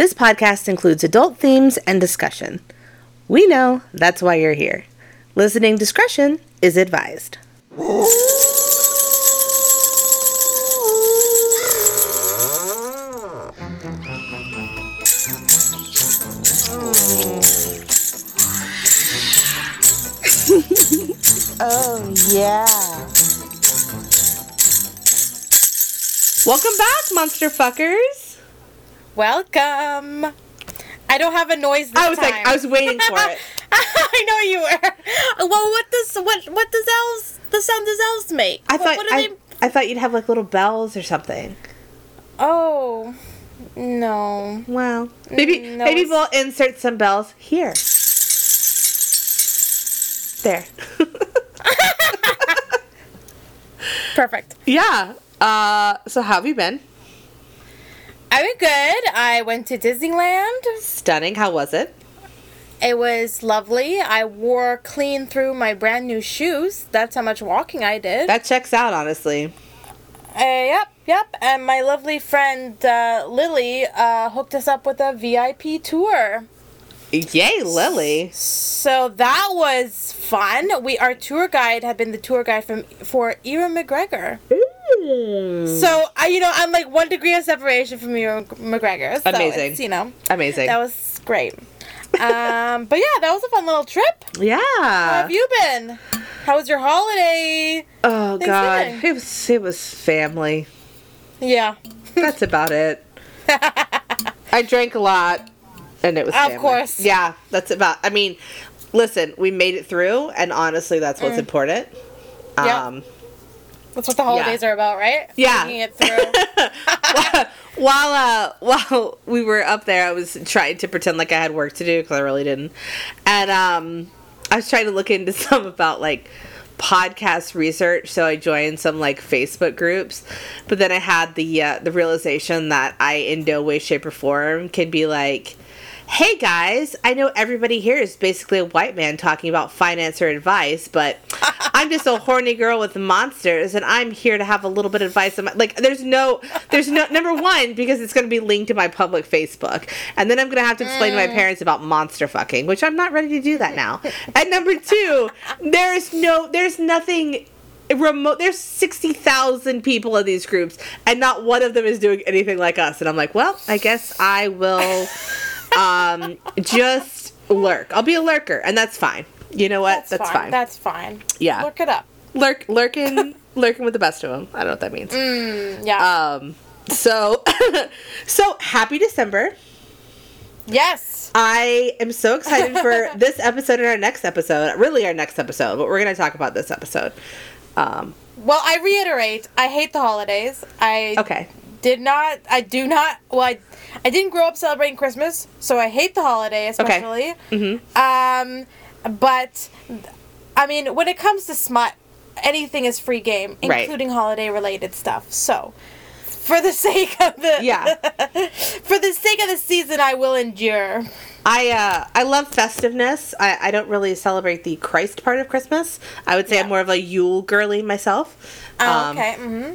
This podcast includes adult themes and discussion. We know that's why you're here. Listening discretion is advised. oh, yeah. Welcome back, monster fuckers. Welcome. I don't have a noise this I was time. like, I was waiting for it. I know you were. Well, what does what what does elves the sound does elves make? I What- thought what do I, they? I thought you'd have like little bells or something. Oh, no. Well, maybe Mm, no, maybe it's- we'll insert some bells here. There. Perfect. yeah. Uh. So how have you been? I've been good. I went to Disneyland. Stunning. How was it? It was lovely. I wore clean through my brand new shoes. That's how much walking I did. That checks out, honestly. Uh, yep, yep. And my lovely friend uh, Lily uh, hooked us up with a VIP tour. Yay, Lily. So that was fun. We our tour guide had been the tour guide from for Ewan McGregor. So I, you know, I'm like one degree of separation from Ewan McGregor. So Amazing. You know, Amazing. that was great. um, but yeah, that was a fun little trip. How yeah. have you been? How was your holiday? Oh God, it was it was family. Yeah, That's about it. I drank a lot, and it was. Of course. Yeah, that's about. I mean, listen, we made it through, and honestly, that's what's important. Mm. Yep. That's what the holidays are about, right? Yeah. Making it through. while uh while we were up there i was trying to pretend like i had work to do because i really didn't and um i was trying to look into some about like podcast research so i joined some like facebook groups but then i had the uh, the realization that i in no way shape or form can be like hey guys. I know everybody here is basically a white man talking about finance or advice but i'm just a horny girl with monsters and i'm here to have a little bit of advice on my, like there's no there's no number one because it's going to be linked to my public facebook and then i'm going to have to explain to my mm. parents about monster fucking which i'm not ready to do that now. And number two there's no there's nothing remote there's 60,000 people in these groups and not one of them is doing anything like us and I'm like, well, I guess I will um just lurk. I'll be a lurker and that's fine. You know what? That's, fine. That's fine. Yeah. Look it up. Lurk lurking lurking with the best of them. I don't know what that means. Mm, yeah. Um so so happy December. yes. I am so excited for this episode and our next episode. Really our next episode, but we're going to talk about this episode. Um Well, I reiterate, I hate the holidays. I okay. Did not I do not well I, I didn't grow up celebrating Christmas, so I hate the holiday especially. Mhm. Um but I mean, when it comes to smut, anything is free game, Right. including holiday related stuff. So, for the sake of the Yeah. for the sake of the season, I will endure. I uh I love festiveness. I, I don't really celebrate the Christ part of Christmas. I would say I'm more of a Yule girly myself. Oh, Um, okay. hmm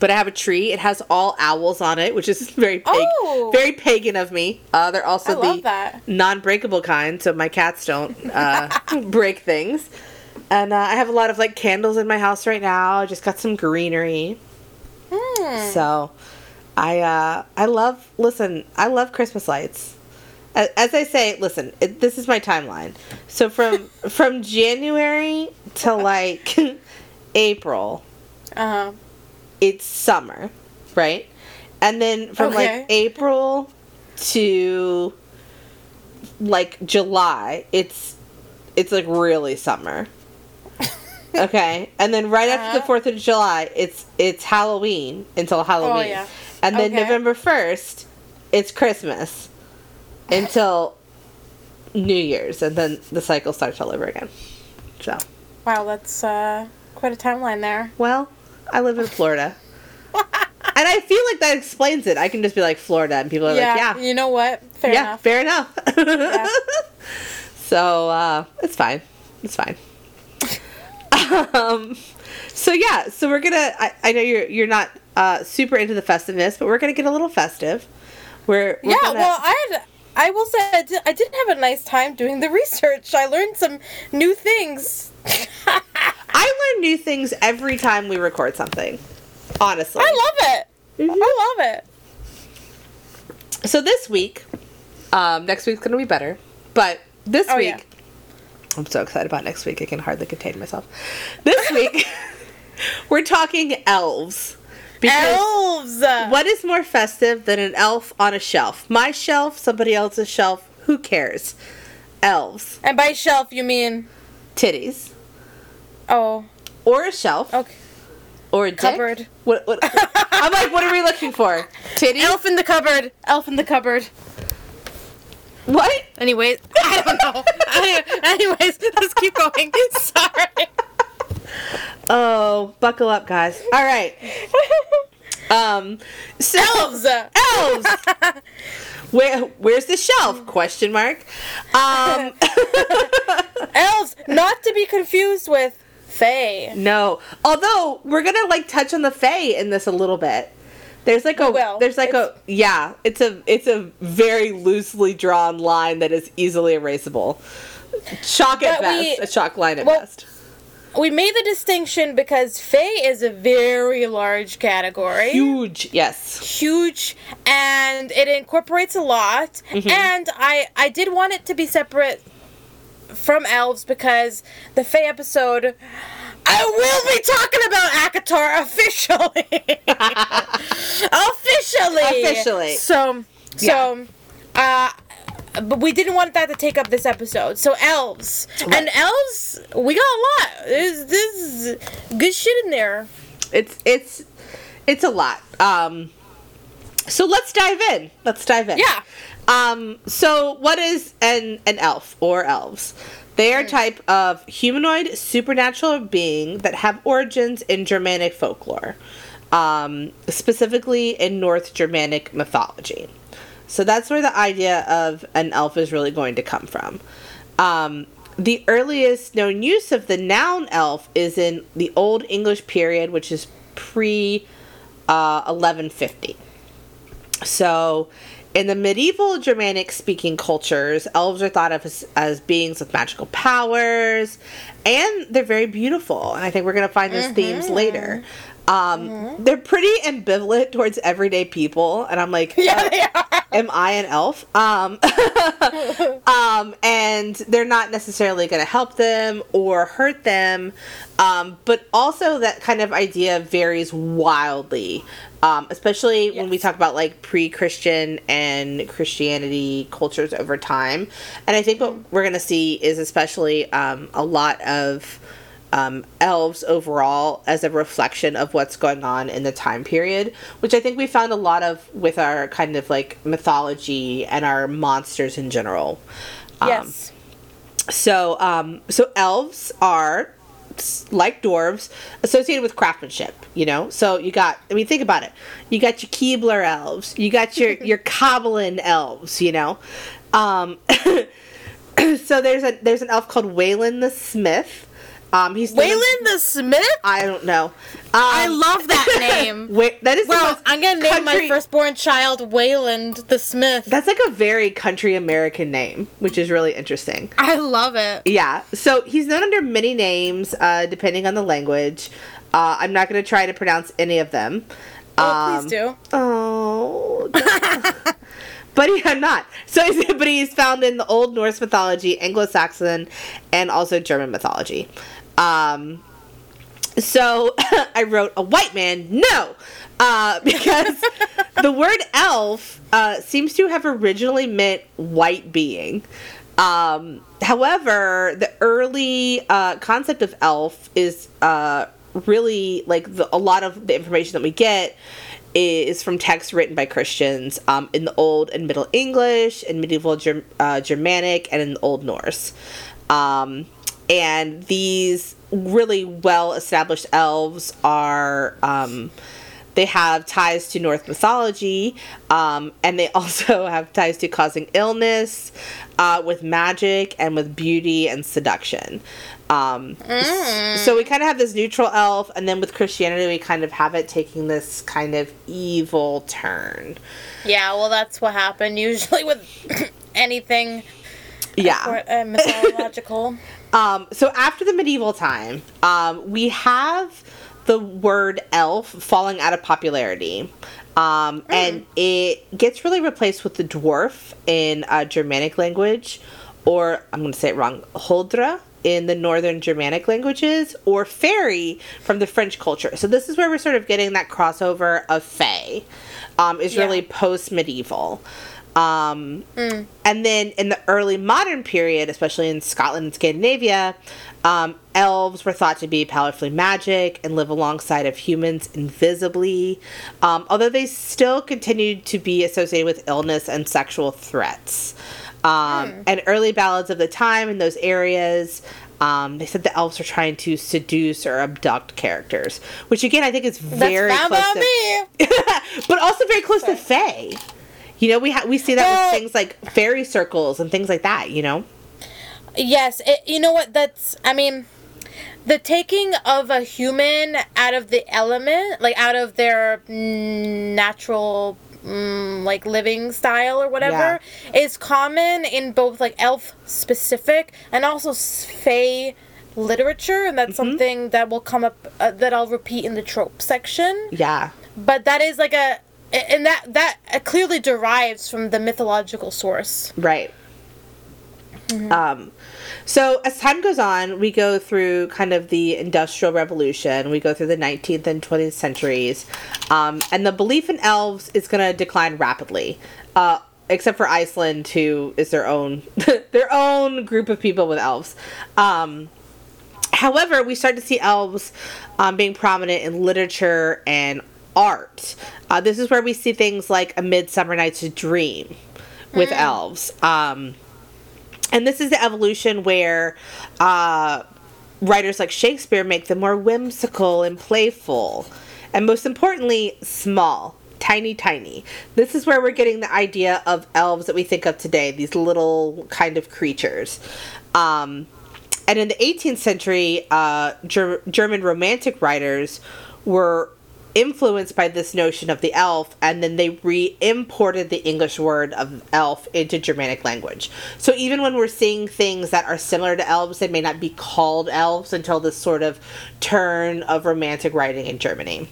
But I have a tree. It has all owls on it, which is very pag- Oh. very pagan of me. Uh, they're also I the non-breakable kind, so my cats don't uh, break things. And uh, I have a lot of like candles in my house right now. I just got some greenery. Hmm. So, I uh, I love listen. I love Christmas lights. As, as I say, listen. It, this is my timeline. So from from January to like April, Uh-huh. It's summer, right? And then from Okay. like April to like July, it's it's like really summer. Okay, and then right after the Uh-huh. Fourth of July, it's it's Halloween until Halloween, oh, yeah. and then Okay. November first, it's Christmas until New Year's, and then the cycle starts all over again. So, Wow, that's uh, quite a timeline there. well, I live in Florida, and I feel like that explains it. I can just be like Florida, and people are yeah, like, yeah, You know what? Fair yeah, enough. fair enough. So uh, it's fine. It's fine. um, so yeah, so we're gonna. I, I know you're you're not uh, super into the festiveness, but we're gonna get a little festive. We're, we're yeah, gonna- well, I had, I will say I did, I did have a nice time doing the research. I learned some new things. I learn new things every time we record something. Honestly. I love it. Mhm. I love it. So this week, um, next week's gonna be better. But this Oh, week, yeah. I'm so excited about next week. I can hardly contain myself. This week, we're talking elves. Because Elves. what is more festive than an elf on a shelf? My shelf, somebody else's shelf. Who cares? Elves, And by shelf you mean titties, oh or a shelf, okay or a dick. cupboard. What, what? I'm like, what are we looking for? Titties. elf in the cupboard. Elf in the cupboard. What? Anyways, I don't know. Any- Anyways, let's keep going. Sorry. Oh, buckle up, guys. All right. Um, so Elves. elves. Where where's the shelf? Question mark. Um, Elves, not to be confused with Fae. no. Although we're gonna like touch on the Fae in this a little bit. There's like a will. there's like a yeah. It's a it's a very loosely drawn line that is easily erasable. Chalk at But we- best. a chalk line at well- best. We made the distinction because Fae is a very large category. Huge. Yes. huge and it incorporates a lot Mm-hmm. and i i did want it to be separate from elves because the Fae episode I will be talking about ACOTAR officially. officially. Officially. So so uh but we didn't want that to take up this episode. So elves. And elves we got a lot. There's this is good shit in there. It's it's it's a lot. Um so let's dive in. Let's dive in. Yeah. Um so what is an an elf or elves? They are a type of humanoid supernatural being that have origins in Germanic folklore. Um, specifically in North Germanic mythology. So that's where the idea of an elf is really going to come from. Um, the earliest known use of the noun elf is in the Old English period, which is pre uh, 1150. So, in the medieval Germanic speaking cultures, elves are thought of as, as beings with magical powers, and they're very beautiful. And I think we're going to find those themes later. Um, They're pretty ambivalent towards everyday people, and I'm like, Yeah, uh, am I an elf? Um, um, and they're not necessarily going to help them or hurt them. Um, but also, that kind of idea varies wildly, um, especially when we talk about like pre Christian and Christianity cultures over time. And I think what we're going to see is especially um, a lot of um, elves overall as a reflection of what's going on in the time period, which I think we found a lot of with our kind of like mythology and our monsters in general. Um, Yes. So, um, so elves are like dwarves associated with craftsmanship. You know, so you got. I mean, think about it. You got your Keebler elves. You got your your Coblin elves. You know. Um, so there's a there's an elf called Waylon the Smith. Um, he's Waylon the Smith? I don't know. Um, I love that name. Wa- that is Well, I'm gonna name my firstborn child Wayland the Smith. That's like a very country American name, which is really interesting. I love it. Yeah, so he's known under many names, uh, depending on the language. Uh, I'm not going to try to pronounce any of them. Oh, Um, please do. Oh, but he, I'm not. So, he's, but he's found in the Old Norse mythology, Anglo-Saxon, and also German mythology. Um, so I wrote a white man, no, uh, because the word elf uh, seems to have originally meant white being. Um, however, the early uh, concept of elf is uh, really like the, a lot of the information that we get is from texts written by Christians um, in the Old and Middle English, in medieval uh, Germanic, and in Old Norse. Um, and these really well established elves are um, they have ties to Norse mythology, um, and they also have ties to causing illness, uh, with magic, and with beauty and seduction. Um, Mm. So we kind of have this neutral elf, and then with Christianity, we kind of have it taking this kind of evil turn. Yeah, well, that's what happened usually with anything Yeah. uh, mythological. Um, so after the medieval time, um, we have the word elf falling out of popularity. Um, And it gets really replaced with the dwarf in uh, Germanic language, or I'm going to say it wrong, Huldra in the northern Germanic languages, or fairy from the French culture. So this is where we're sort of getting that crossover of fae. Um, is Yeah. really post medieval. Um, And then in the early modern period, especially in Scotland and Scandinavia, um, elves were thought to be powerfully magic and live alongside of humans invisibly, um, although they still continued to be associated with illness and sexual threats. Um, And early ballads of the time in those areas, um, they said the elves were trying to seduce or abduct characters, which again I think is very that's close to me. but also very close to Fae. You know, we ha- we see that Well- with things like fairy circles and things like that. You know, Yes, it, you know what? That's I mean, the taking of a human out of the element, like out of their natural mm, like living style or whatever, is common in both like elf specific and also fae literature, and that's something that will come up uh, that I'll repeat in the trope section. yeah, But that is like a and that that uh, clearly derives from the mythological source. right. Um, so as time goes on, we go through kind of the Industrial Revolution. We go through the 19th and 20th centuries, um, and the belief in elves is going to decline rapidly. Uh, except for Iceland, who is their own their own group of people with elves. Um, However, we start to see elves um, being prominent in literature and art. Uh, this is where we see things like A Midsummer Night's Dream with elves. Um, and this is the evolution where uh, writers like Shakespeare make them more whimsical and playful. And most importantly, small. Tiny, tiny. This is where we're getting the idea of elves that we think of today, these little kind of creatures. Um, and in the 18th century, uh, Ger- German romantic writers were influenced by this notion of the elf, and then they re imported the English word of elf into Germanic language. So even when we're seeing things that are similar to elves, they may not be called elves until this sort of turn of romantic writing in Germany.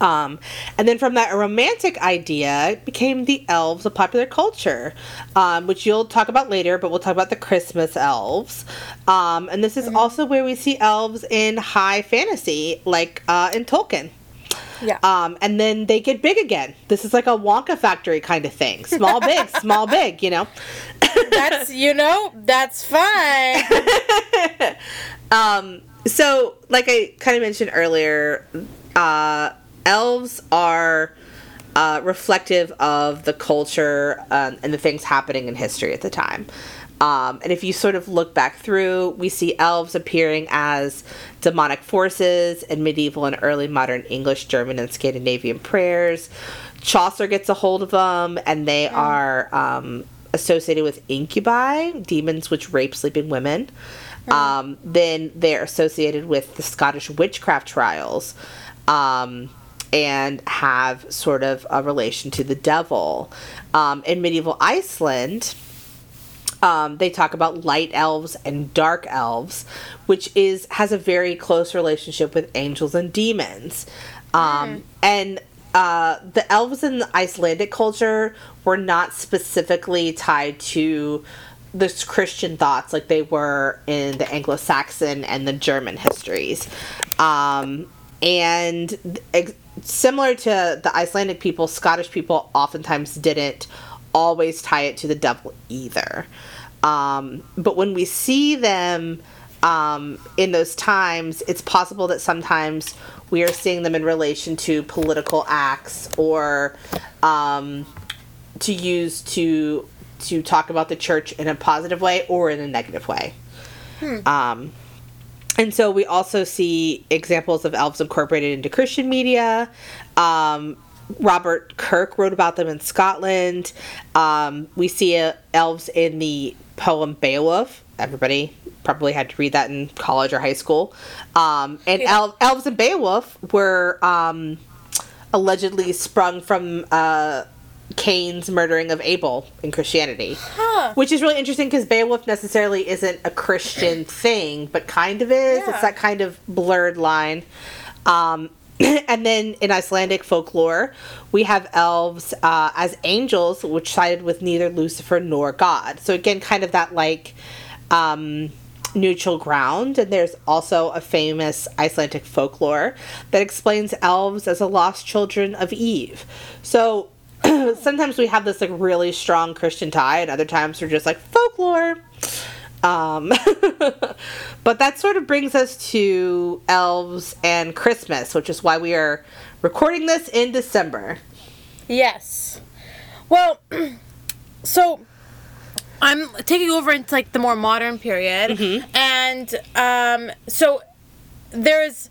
Um, and then from that romantic idea it became the elves of popular culture, um, which you'll talk about later, but we'll talk about the Christmas elves. Um, and this is also where we see elves in high fantasy, like uh, in Tolkien. Yeah. Um, and then they get big again. This is like a Wonka factory kind of thing. Small, big, small, big, you know? that's you know that's fine. Um, so, like I kind of mentioned earlier, uh, elves are uh, reflective of the culture um, and the things happening in history at the time. Um, and if you sort of look back through, we see elves appearing as demonic forces in medieval and early modern English, German, and Scandinavian prayers. Chaucer gets a hold of them, and they are um, associated with incubi, demons which rape sleeping women. Um, then they're associated with the Scottish witchcraft trials um, and have sort of a relation to the devil. Um, in medieval Iceland, um, they talk about light elves and dark elves, which is has a very close relationship with angels and demons. Um, And uh, the elves in the Icelandic culture were not specifically tied to this Christian thoughts like they were in the Anglo-Saxon and the German histories. Um, and ex- similar to the Icelandic people, Scottish people oftentimes didn't always tie it to the devil either. Um, but when we see them um, in those times, it's possible that sometimes we are seeing them in relation to political acts or um, to use to to talk about the church in a positive way or in a negative way. Um, and so we also see examples of elves incorporated into Christian media. Um, Robert Kirk wrote about them in Scotland. Um, we see uh, elves in the poem Beowulf. Everybody probably had to read that in college or high school. Um, and Yeah. el- elves in Beowulf were um, allegedly sprung from uh, Cain's murdering of Abel in Christianity. Huh. Which is really interesting because Beowulf necessarily isn't a Christian thing, but kind of is. Yeah. It's that kind of blurred line. Um, and then in Icelandic folklore, we have elves uh, as angels, which sided with neither Lucifer nor God. So again, kind of that like um, neutral ground. And there's also a famous Icelandic folklore that explains elves as the lost children of Eve. So sometimes we have this like really strong Christian tie, and other times we're just like folklore. Um, but that sort of brings us to elves and Christmas, which is why we are recording this in December. Yes. Well, so I'm taking over into like the more modern period, and um, so there's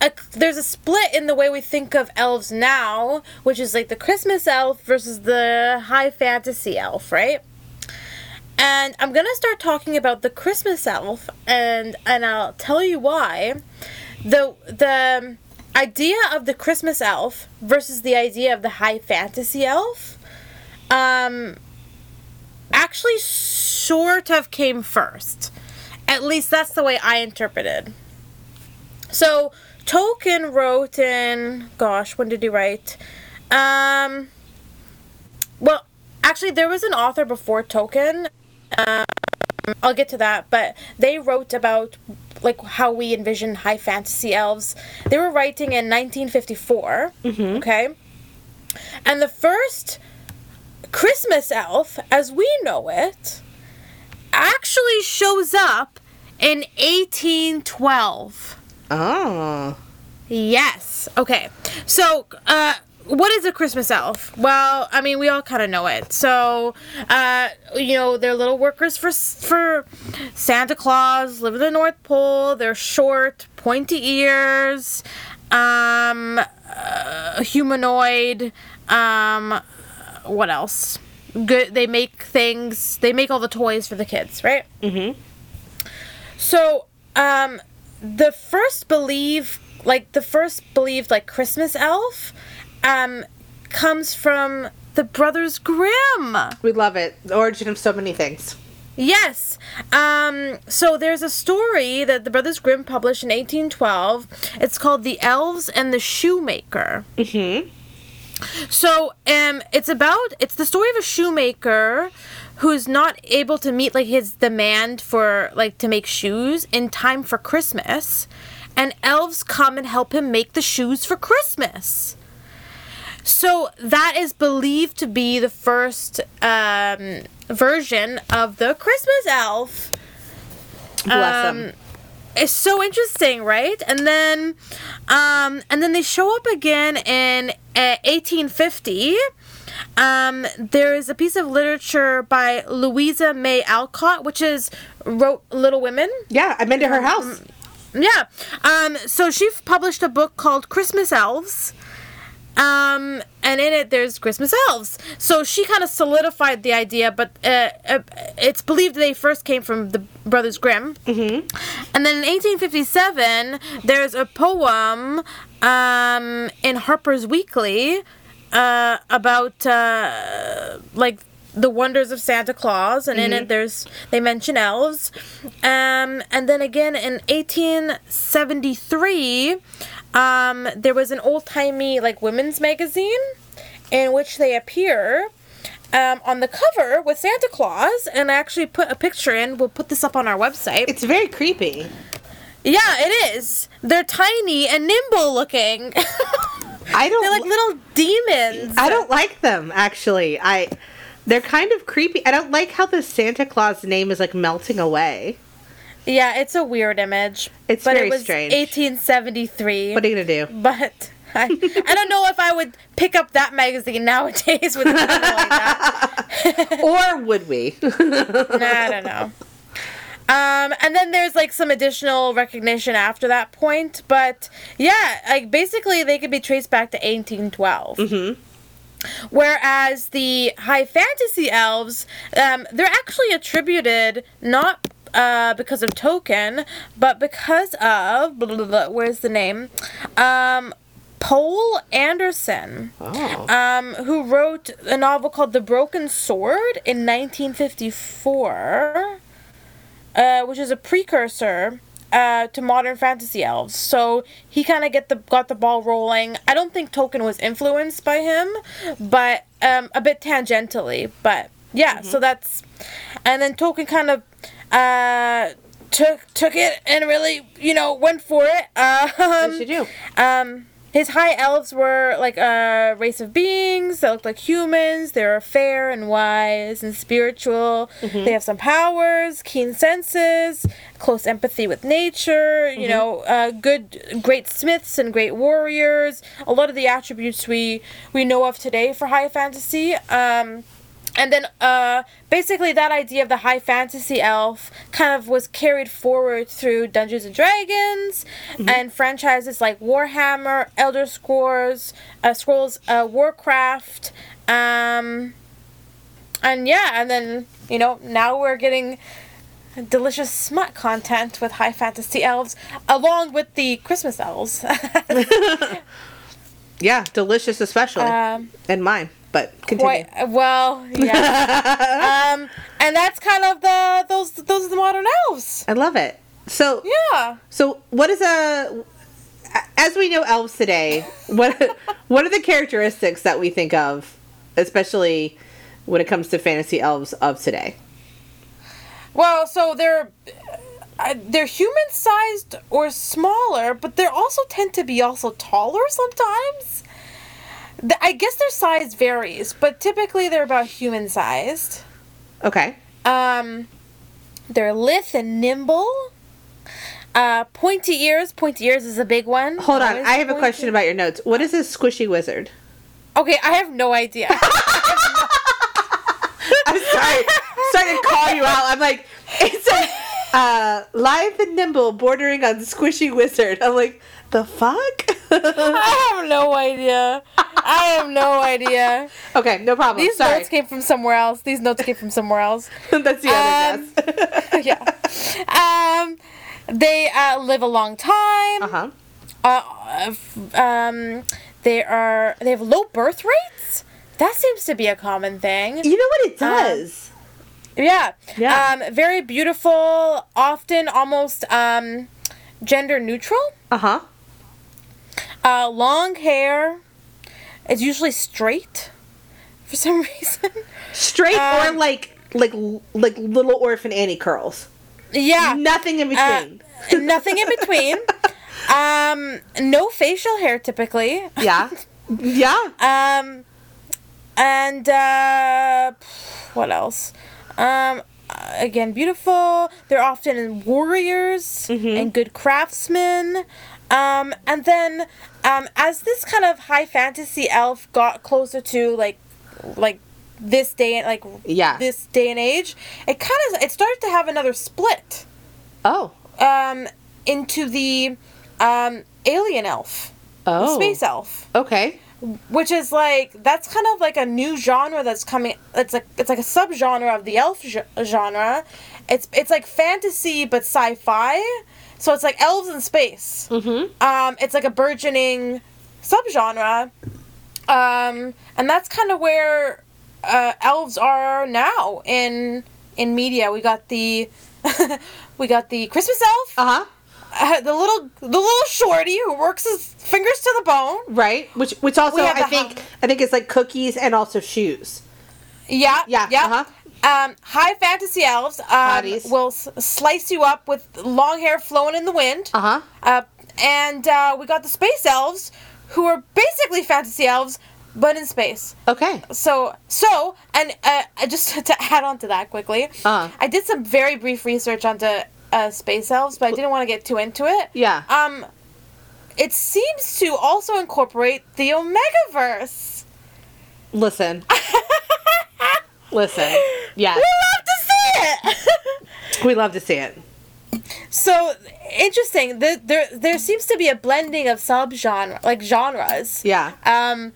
a there's a split in the way we think of elves now, which is like the Christmas elf versus the high fantasy elf, right? And I'm gonna start talking about the Christmas elf, and and I'll tell you why. The the idea of the Christmas elf versus the idea of the high fantasy elf, um, actually sort of came first. At least that's the way I interpreted. So Tolkien wrote in gosh, when did he write? Um well, actually there was an author before Tolkien. Um, I'll get to that, but they wrote about like how we envision high fantasy elves. They were writing in 1954. Okay? And the first Christmas elf as we know it actually shows up in 1812. Oh. Yes. Okay. So, uh, what is a Christmas elf? Well, I mean, we all kind of know it. So, uh, you know, they're little workers for for Santa Claus. Live in the North Pole. They're short, pointy ears, um, uh, humanoid. Um, what else? Good. They make things. They make all the toys for the kids, right? Mm-hmm. So, um, the first believe, like the first believed, like Christmas elf, um, comes from the Brothers Grimm. We love it. The origin of so many things. Yes. Um, so there's a story that the Brothers Grimm published in 1812. It's called The Elves and the Shoemaker. Mm-hmm. So, um, it's about it's the story of a shoemaker who's not able to meet like his demand for like to make shoes in time for Christmas, and elves come and help him make the shoes for Christmas. So that is believed to be the first um, version of the Christmas elf. Bless Um, them. It's so interesting, right? And then, um, and then they show up again in uh, 1850. Um, there is a piece of literature by Louisa May Alcott, which is wrote Little Women. Yeah, I've been to her house. Yeah. Um, so she published a book called Christmas Elves. Um, and in it there's Christmas elves. So she kind of solidified the idea, but uh, uh, it's believed they first came from the Brothers Grimm. Mm-hmm. And then in 1857, there's a poem um, in Harper's Weekly uh, about uh, like the wonders of Santa Claus, and in it there's they mention elves. Um, and then again in 1873, um, there was an old timey like women's magazine in which they appear. Um, on the cover with Santa Claus, and I actually put a picture in. We'll put this up on our website. It's very creepy. Yeah, it is. They're tiny and nimble looking. I don't They're like little demons. I don't like them actually. I they're kind of creepy. I don't like how the Santa Claus name is like melting away. Yeah, it's a weird image. It's but very it was strange. 1873. What are you gonna do? but I, I don't know if I would pick up that magazine nowadays with a like that. or would we? Nah, I don't know. Um, and then there's like some additional recognition after that point, but yeah, like basically they could be traced back to 1812. Mm-hmm. Whereas the high fantasy elves, um, they're actually attributed not uh, because of Tolkien, but because of blah, blah, blah, where's the name, um, Poul Anderson, Oh. um, who wrote a novel called The Broken Sword in 1954, uh, which is a precursor. Uh, to modern fantasy elves, so he kind of get the got the ball rolling. I don't think Tolkien was influenced by him, but um, a bit tangentially. But yeah, so that's, and then Tolkien kind of uh, took took it and really you know went for it. Um, Yes, you do. um, his high elves were like a race of beings that looked like humans. They were fair and wise and spiritual. They have some powers, keen senses, close empathy with nature. You know, uh, good, great smiths and great warriors. A lot of the attributes we we know of today for high fantasy. Um, and then uh, basically that idea of the high fantasy elf kind of was carried forward through Dungeons and Dragons and franchises like Warhammer, Elder Scrolls, uh, Scrolls, uh, Warcraft, um, and yeah, and then you know now we're getting delicious smut content with high fantasy elves along with the Christmas elves. Yeah, delicious especially. um, and mine. But continue. quite well, yeah. um, and that's kind of the those those are the modern elves. I love it. So Yeah. so what is a as we know elves today, what what are the characteristics that we think of, especially when it comes to fantasy elves of today? Well, so they're uh, they're human sized or smaller, but they also tend to be also taller sometimes. The- I guess their size varies, but typically they're about human sized. Okay. Um, they're lithe and nimble. Uh, pointy ears. Pointy ears is a big one. Hold on. I have a question about your notes. What is a squishy wizard? Okay, I have no idea. I'm sorry. sorry to call you out. I'm like, it's a uh, live and nimble, bordering on squishy wizard. I'm like, the fuck? I have no idea. I have no idea. okay, no problem. These sorry. notes came from somewhere else. These notes came from somewhere else. That's the other Um, guess. yeah. Um, they uh, live a long time. uh huh. Uh, um, they are. They have low birth rates. That seems to be a common thing. You know what it does? Yeah. Yeah. Um, very beautiful. Often almost um, gender neutral. Uh huh. Uh, long hair. It's usually straight. For some reason. Straight or Um, like like like little orphan Annie curls. Yeah. Nothing in Uh, between. nothing in between. Um, no facial hair typically. yeah. Yeah. Um, and uh, what else? Um, again, beautiful. They're often warriors and good craftsmen. Um, and then um, as this kind of high fantasy elf got closer to like like this day and like Yeah. this day and age, it kind of it started to have another split Oh. um, into the um, alien elf, the Oh. space elf Okay. which is like that's kind of like a new genre that's coming it's like it's like a subgenre of the elf genre it's it's like fantasy but sci-fi so it's like elves in space Mm-hmm. um it's like a burgeoning subgenre um and that's kind of where uh, elves are now in in media we got the we got the christmas elf Uh huh. uh, the little the little shorty who works his fingers to the bone Right. Which which also I think hum- I think it's like cookies and also shoes. Yeah. Yeah, Yeah. uh-huh. Um, high fantasy elves um, will s- slice you up with long hair flowing in the wind. Uh huh. Uh, and uh, we got the space elves, who are basically fantasy elves, but in space. Okay. So, so, and uh, just to add on to that quickly, Uh-huh. I did some very brief research onto uh, space elves, but I didn't want to get too into it. Yeah. Um, it seems to also incorporate the Omegaverse. Listen. Listen. Yeah. We love to see it. We love to see it. So interesting. The, there there seems to be a blending of subgenre like genres. Yeah. Um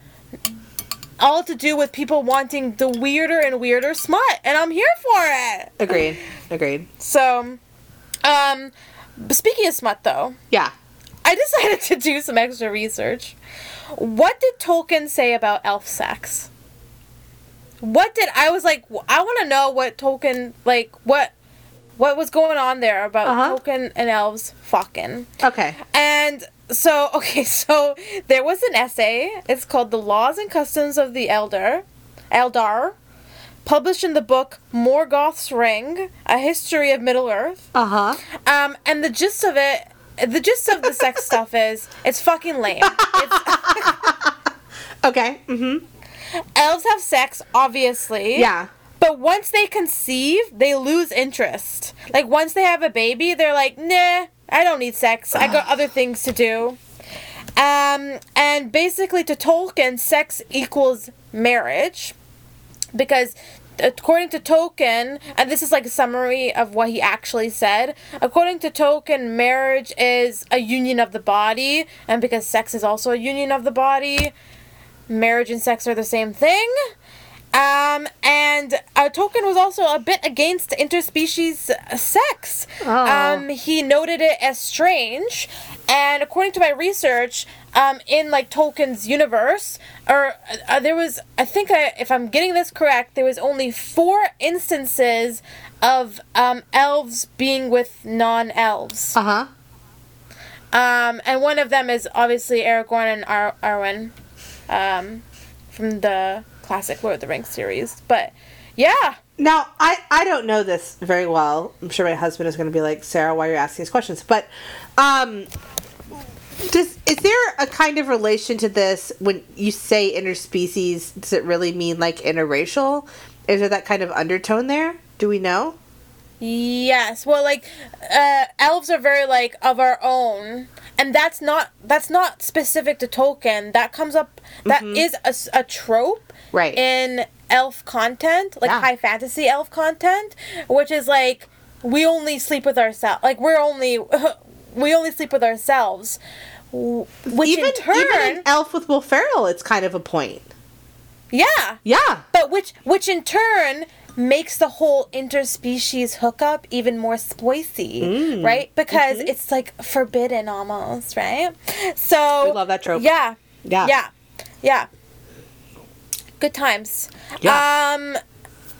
all to do with people wanting the weirder and weirder smut, and I'm here for it. Agreed. Agreed. So, um, speaking of smut, though, Yeah. I decided to do some extra research. What did Tolkien say about elf sex? What did I was like? I want to know what Tolkien like what what was going on there about Uh-huh. Tolkien and elves fucking. Okay. And so, okay, so there was an essay. It's called "The Laws and Customs of the Elder," Eldar, published in the book Morgoth's Ring: A History of Middle Earth. Uh huh. Um, and the gist of it, the gist of the sex stuff is it's fucking lame. It's, Okay. Mm-hmm. Elves have sex, obviously. Yeah. But once they conceive, they lose interest. Like once they have a baby, they're like, nah, I don't need sex. I got other things to do. Um, and basically, to Tolkien, sex equals marriage, because according to Tolkien, and this is like a summary of what he actually said. According to Tolkien, marriage is a union of the body, and because sex is also a union of the body, marriage and sex are the same thing. Um, and uh, Tolkien was also a bit against interspecies sex. Oh. Um, he noted it as strange, and according to my research, um, in like Tolkien's universe, or uh, there was, I think, I, if I'm getting this correct, there was only four instances of um, elves being with non-elves. Uh huh. Um, and one of them is obviously Aragorn and Ar- Arwen, um, from the classic Lord of the Rings series. But yeah, Now, I, I don't know this very well. I'm sure my husband is going to be like, Sarah, why are you asking these questions? But, um, does is there a kind of relation to this when you say interspecies? Does it really mean like interracial? Is there that kind of undertone there? Do we know? yes. Well, like, uh, elves are very like of our own, and that's not that's not specific to Tolkien. That comes up. That mm-hmm. is a trope Right. in elf content, like Yeah. high fantasy elf content, which is like we only sleep with ourselves. Like we're only we only sleep with ourselves. Which even in turn, even in Elf with Will Ferrell, it's kind of a point. yeah, Yeah. but which which in turn makes the whole interspecies hookup even more spicy, Mm. right? Because it's like forbidden almost, right? So We love that trope. Yeah, Yeah. yeah, yeah. Good times. Yeah. Um,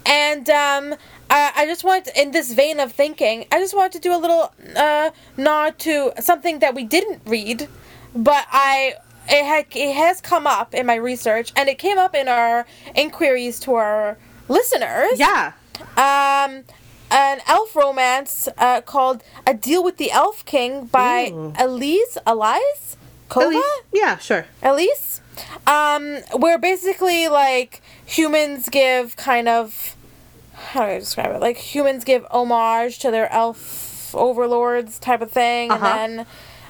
and um, I, I just want, in this vein of thinking, I just want to do a little uh, nod to something that we didn't read, but I it had it has come up in my research, and it came up in our inquiries to our listeners. Yeah. Um, an elf romance uh, called "A Deal with the Elf King" by Ooh. Elise Elise Kova. Elise? Yeah, sure. Elise, um, where basically like humans give kind of how do I describe it? Like humans give homage to their elf overlords type of thing, Uh-huh. and then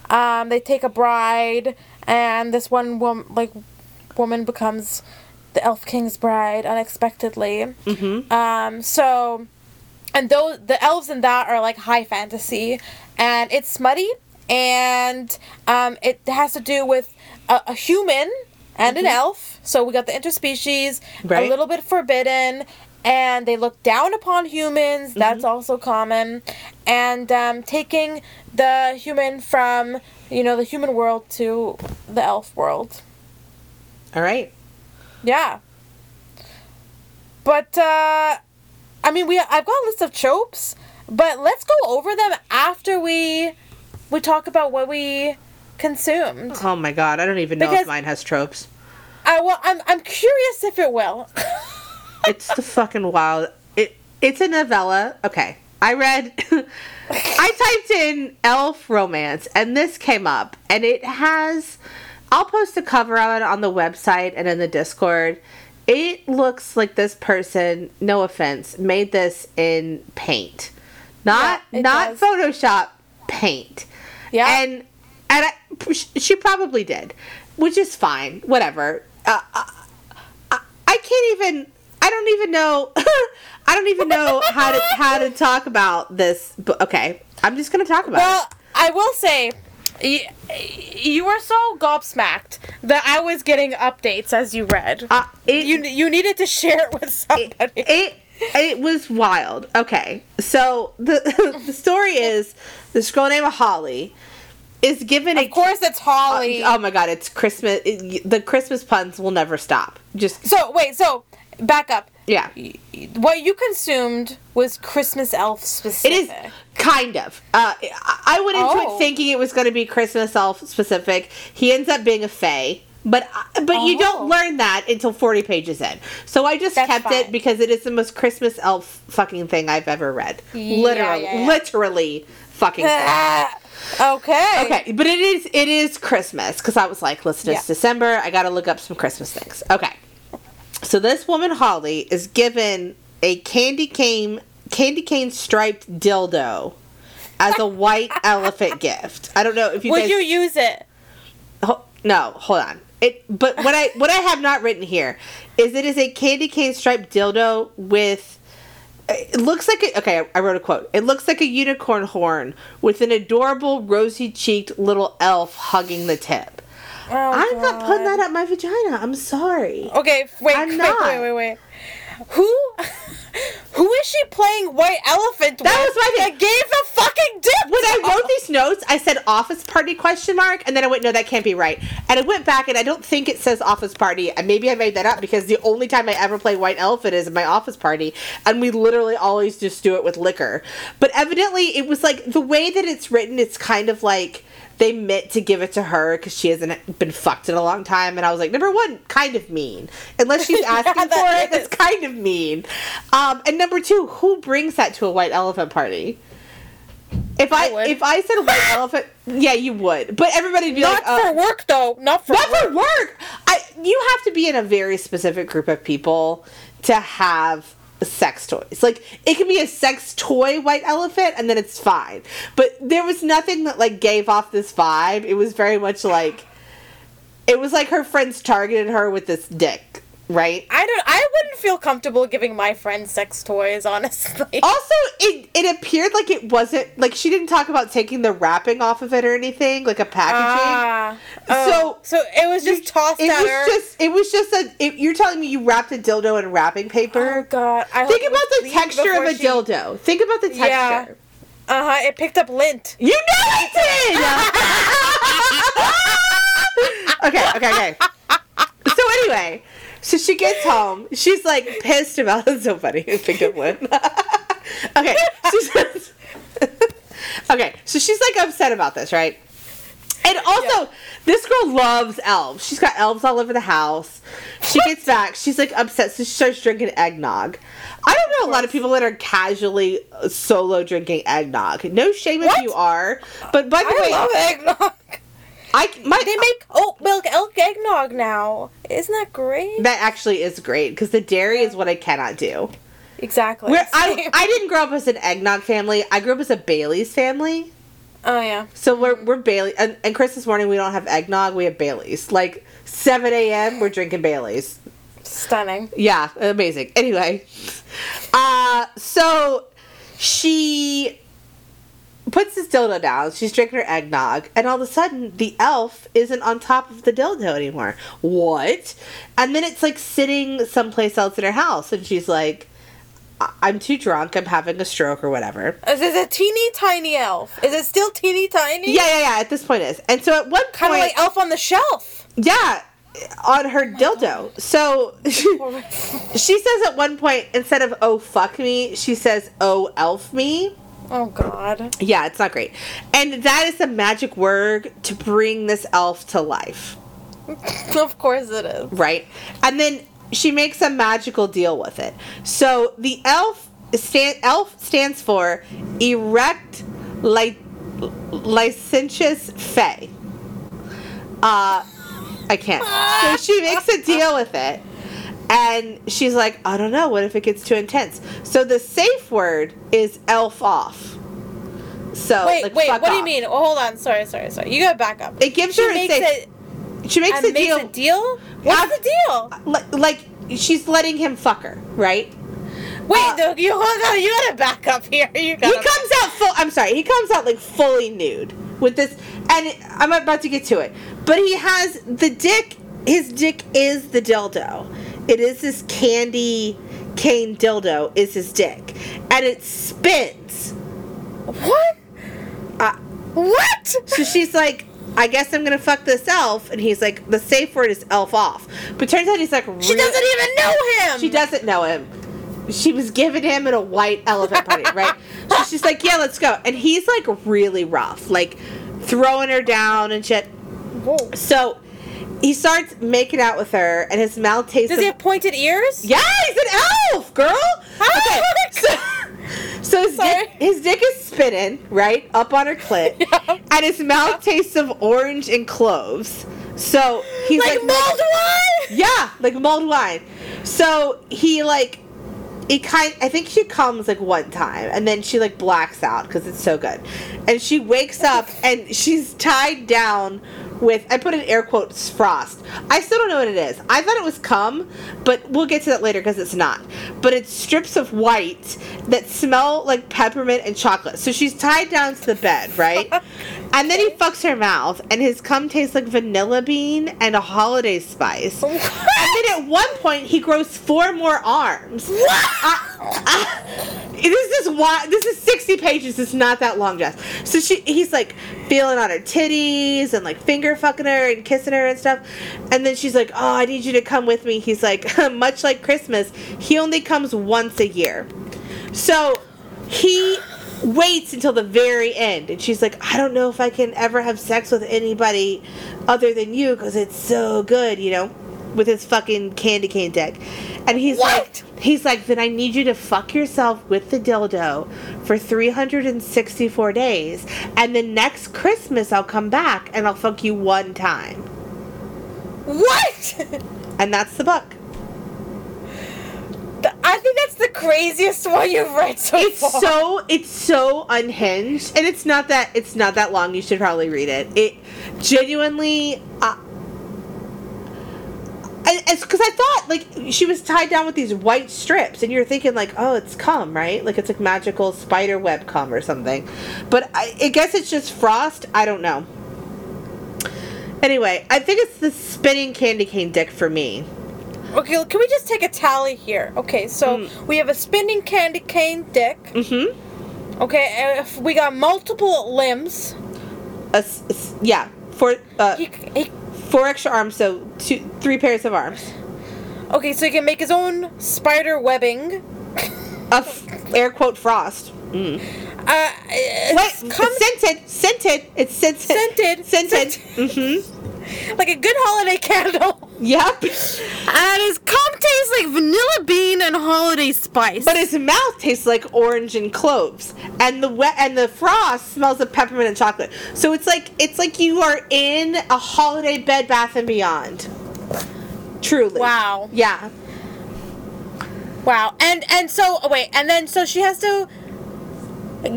um, they take a bride, and this one woman like woman becomes the elf king's bride unexpectedly. Mm-hmm. Um, so, and those the elves in that are like high fantasy, and it's smutty, and um, it has to do with a, a human and an elf. So we got the interspecies, a little bit forbidden, and they look down upon humans. That's also common, and um, taking the human from you know the human world to the elf world. All right. Yeah. But uh I mean we I've got a list of tropes, but let's go over them after we we talk about what we consumed. Oh my god, I don't even know Because- if mine has tropes. I well I'm I'm curious if it will. It's the fucking wild. It it's a novella. Okay. I read I typed in elf romance and this came up and it has I'll post a cover of it on the website and in the Discord. It looks like this person, no offense, made this in paint. Not Yeah, not does. Photoshop, paint. yeah. And and I, she probably did, which is fine. Whatever. Uh, I, I can't even. I don't even know. I don't even know how to how to talk about this. But okay, I'm just gonna talk about it. Well, it. I will say, you, you were so gobsmacked that I was getting updates as you read. Uh, it, you you needed to share it with somebody. it it was wild. Okay, so the the story is this girl named Holly is given a of course, it's Holly. Oh my god, it's Christmas. It, the Christmas puns will never stop. Just so wait, so back up. yeah, What you consumed was Christmas elf specific. is kind of. Uh, I went into Oh. it thinking it was going to be Christmas elf specific. He ends up being a fae. But but you Oh. don't learn that until 40 pages in. So I just That's kept it because it is the most Christmas elf fucking thing I've ever read. Yeah, literally, yeah, yeah. literally fucking. Okay. Okay, but it is it is Christmas because I was like, listen, it's Yeah. December. I got to look up some Christmas things. Okay, so this woman Holly is given a candy cane candy cane striped dildo as a white elephant gift. I don't know if you Would guys. you use it? Ho- no, hold on. It, but what I what I have not written here is it is a candy cane striped dildo with. It looks like a, okay. I wrote a quote. It looks like a unicorn horn with an adorable rosy cheeked little elf hugging the tip. Oh, I'm not putting that up my vagina. I'm sorry. Okay, wait, I'm wait, not. wait, wait, wait. Who, who is she playing White Elephant with? That was my thing. that gave the fucking dip? When I wrote these notes, I said office party question mark, and then I went, no, that can't be right. And I went back, and I don't think it says office party. And maybe I made that up because the only time I ever play White Elephant is in my office party, and we literally always just do it with liquor. But evidently, it was like the way that it's written. It's kind of like they meant to give it to her because she hasn't been fucked in a long time. And I was like, number one, kind of mean. Unless she's asking Yeah, for that it, that's kind of mean. Um, and number two, who brings that to a White Elephant party? If I, I if I said white elephant, yeah, you would. But everybody'd be Not like, uh, for work though. Not for not work. for work. I you have to be in a very specific group of people to have sex toys. Like it can be a sex toy white elephant and then it's fine. But there was nothing that like gave off this vibe. It was very much like it was like her friends targeted her with this dick, right? I don't. I wouldn't feel comfortable giving my friends sex toys. Honestly. Also, it it appeared like it wasn't like she didn't talk about taking the wrapping off of it or anything, like a packaging. Ah. Oh. so it was just tossed it was her. just it was just a it, you're telling me you wrapped a dildo in wrapping paper? oh god. I think about the texture of a she- dildo think about the texture Yeah. Uh huh. It picked up lint. you know it did okay okay okay so anyway so she gets home she's like pissed about it's so funny it picked up lint okay she says okay so she's like upset about this right and also, Yeah. this girl loves elves. She's got elves all over the house. She gets back. She's like upset, so she starts drinking eggnog. I don't know a lot of people that are casually solo drinking eggnog. No shame if you are. But by the I way, love eggnog. I my They make oat milk elk eggnog now. Isn't that great? that actually is great because the dairy is what I cannot do. Exactly. Where I I didn't grow up as an eggnog family. I grew up as a Bailey's family. oh yeah. So we're we're Bailey and, and Christmas morning we don't have eggnog. We have Bailey's. Like seven a.m. We're drinking Bailey's. Stunning. Yeah, amazing. Anyway, uh, so she puts this dildo down. She's drinking her eggnog, and all of a sudden, the elf isn't on top of the dildo anymore. What? And then it's like sitting someplace else in her house, and she's like, "I- "I'm too drunk. I'm having a stroke or whatever." Is it a teeny tiny elf? Is it still teeny tiny? Yeah, yeah, yeah. At this point, it is. And so at one point, Kind of like Elf on the Shelf. yeah, on her oh dildo. So. She says at one point, instead of "oh fuck me," she says "oh elf me." Oh God. Yeah, it's not great, and that is the magic word to bring this elf to life, of course it is. right? And then she makes a magical deal with it. So the elf stand elf stands for erect, li- licentious fae. Uh, I can't. So she makes a deal with it. And she's like, I don't know, what if it gets too intense? So the safe word is elf off. So Wait, like, wait. What do you mean? Oh, hold on. Sorry, sorry, sorry. You gotta back up. It gives she her a makes safe- it. She makes a makes deal. a deal. What's the deal? Like, like she's letting him fuck her, right? Wait, Uh, no, you hold on. You gotta back up here. You He gotta. comes out full. I'm sorry. He comes out like fully nude with this, and I'm about to get to it. But he has the dick. His dick is the dildo. It is this candy cane dildo. Is his dick, and it spins. What? Uh, What? so she's like, I guess I'm gonna fuck this elf, and he's like, the safe word is elf off. But turns out he's like, She doesn't even know him. She doesn't know him. She was giving him at a white elephant party, right? So she's like, yeah, let's go. And he's like really rough, like throwing her down and shit. Whoa. So he starts making out with her, and his mouth tastes. Does he have pointed ears? yeah, he's an elf, girl. Okay, so, so his dick, his dick is spinning right up on her clit, Yeah. and his mouth tastes of orange and cloves. So he's Like like, mulled wine. yeah, like mulled wine. So he like, it kind. I think she comes like one time, and then she like blacks out because it's so good, and she wakes up and she's tied down with. I put in air quotes frost. I still don't know what it is. I thought it was cum, but we'll get to that later because it's not. But it's strips of white that smell like peppermint and chocolate. So she's tied down to the bed, right? And then he fucks her mouth, and his cum tastes like vanilla bean and a holiday spice. And then at one point, he grows four more arms. What? I- I- this is why this is 60 pages. It's not that long, Jess. So she, he's like feeling on her titties and like finger fucking her and kissing her and stuff. And then she's like, "Oh, I need you to come with me." He's like, much like Christmas, he only comes once a year. So he waits until the very end, and she's like, "I don't know if I can ever have sex with anybody other than you because it's so good," you know, with his fucking candy cane dick. And he's What? like, he's like, "Then I need you to fuck yourself with the dildo for 364 days, and then next Christmas I'll come back and I'll fuck you one time." What? And that's the book. I think that's the craziest one you've read so it's far. so it's so unhinged and it's not that it's not that long you should probably read it. It genuinely uh, it's because i thought like she was tied down with these white strips and you're thinking like oh it's cum right? Like it's like magical spider web cum or something. But I, I guess it's just frost? I don't know. Anyway i think it's the spinning candy cane dick for me Okay, can we just take a tally here? Okay, so Mm. we have a spinning candy cane dick. mm-hmm Okay, if we got multiple limbs. a yeah four uh, He, he, four extra arms so two three pairs of arms okay, so he can make his own spider webbing. of air quote frost. Mm. Uh, it scented, scented. It's scented, Scented. scented. Scented. Mm-hmm. Like a good holiday candle. Yep. And his cum tastes like vanilla bean and holiday spice. But his mouth tastes like orange and cloves, and the wet and the frost smells of peppermint and chocolate. So it's like it's like you are in a holiday Bed Bath and Beyond. Truly. wow. Yeah. Wow. And and so oh, wait, and then so she has to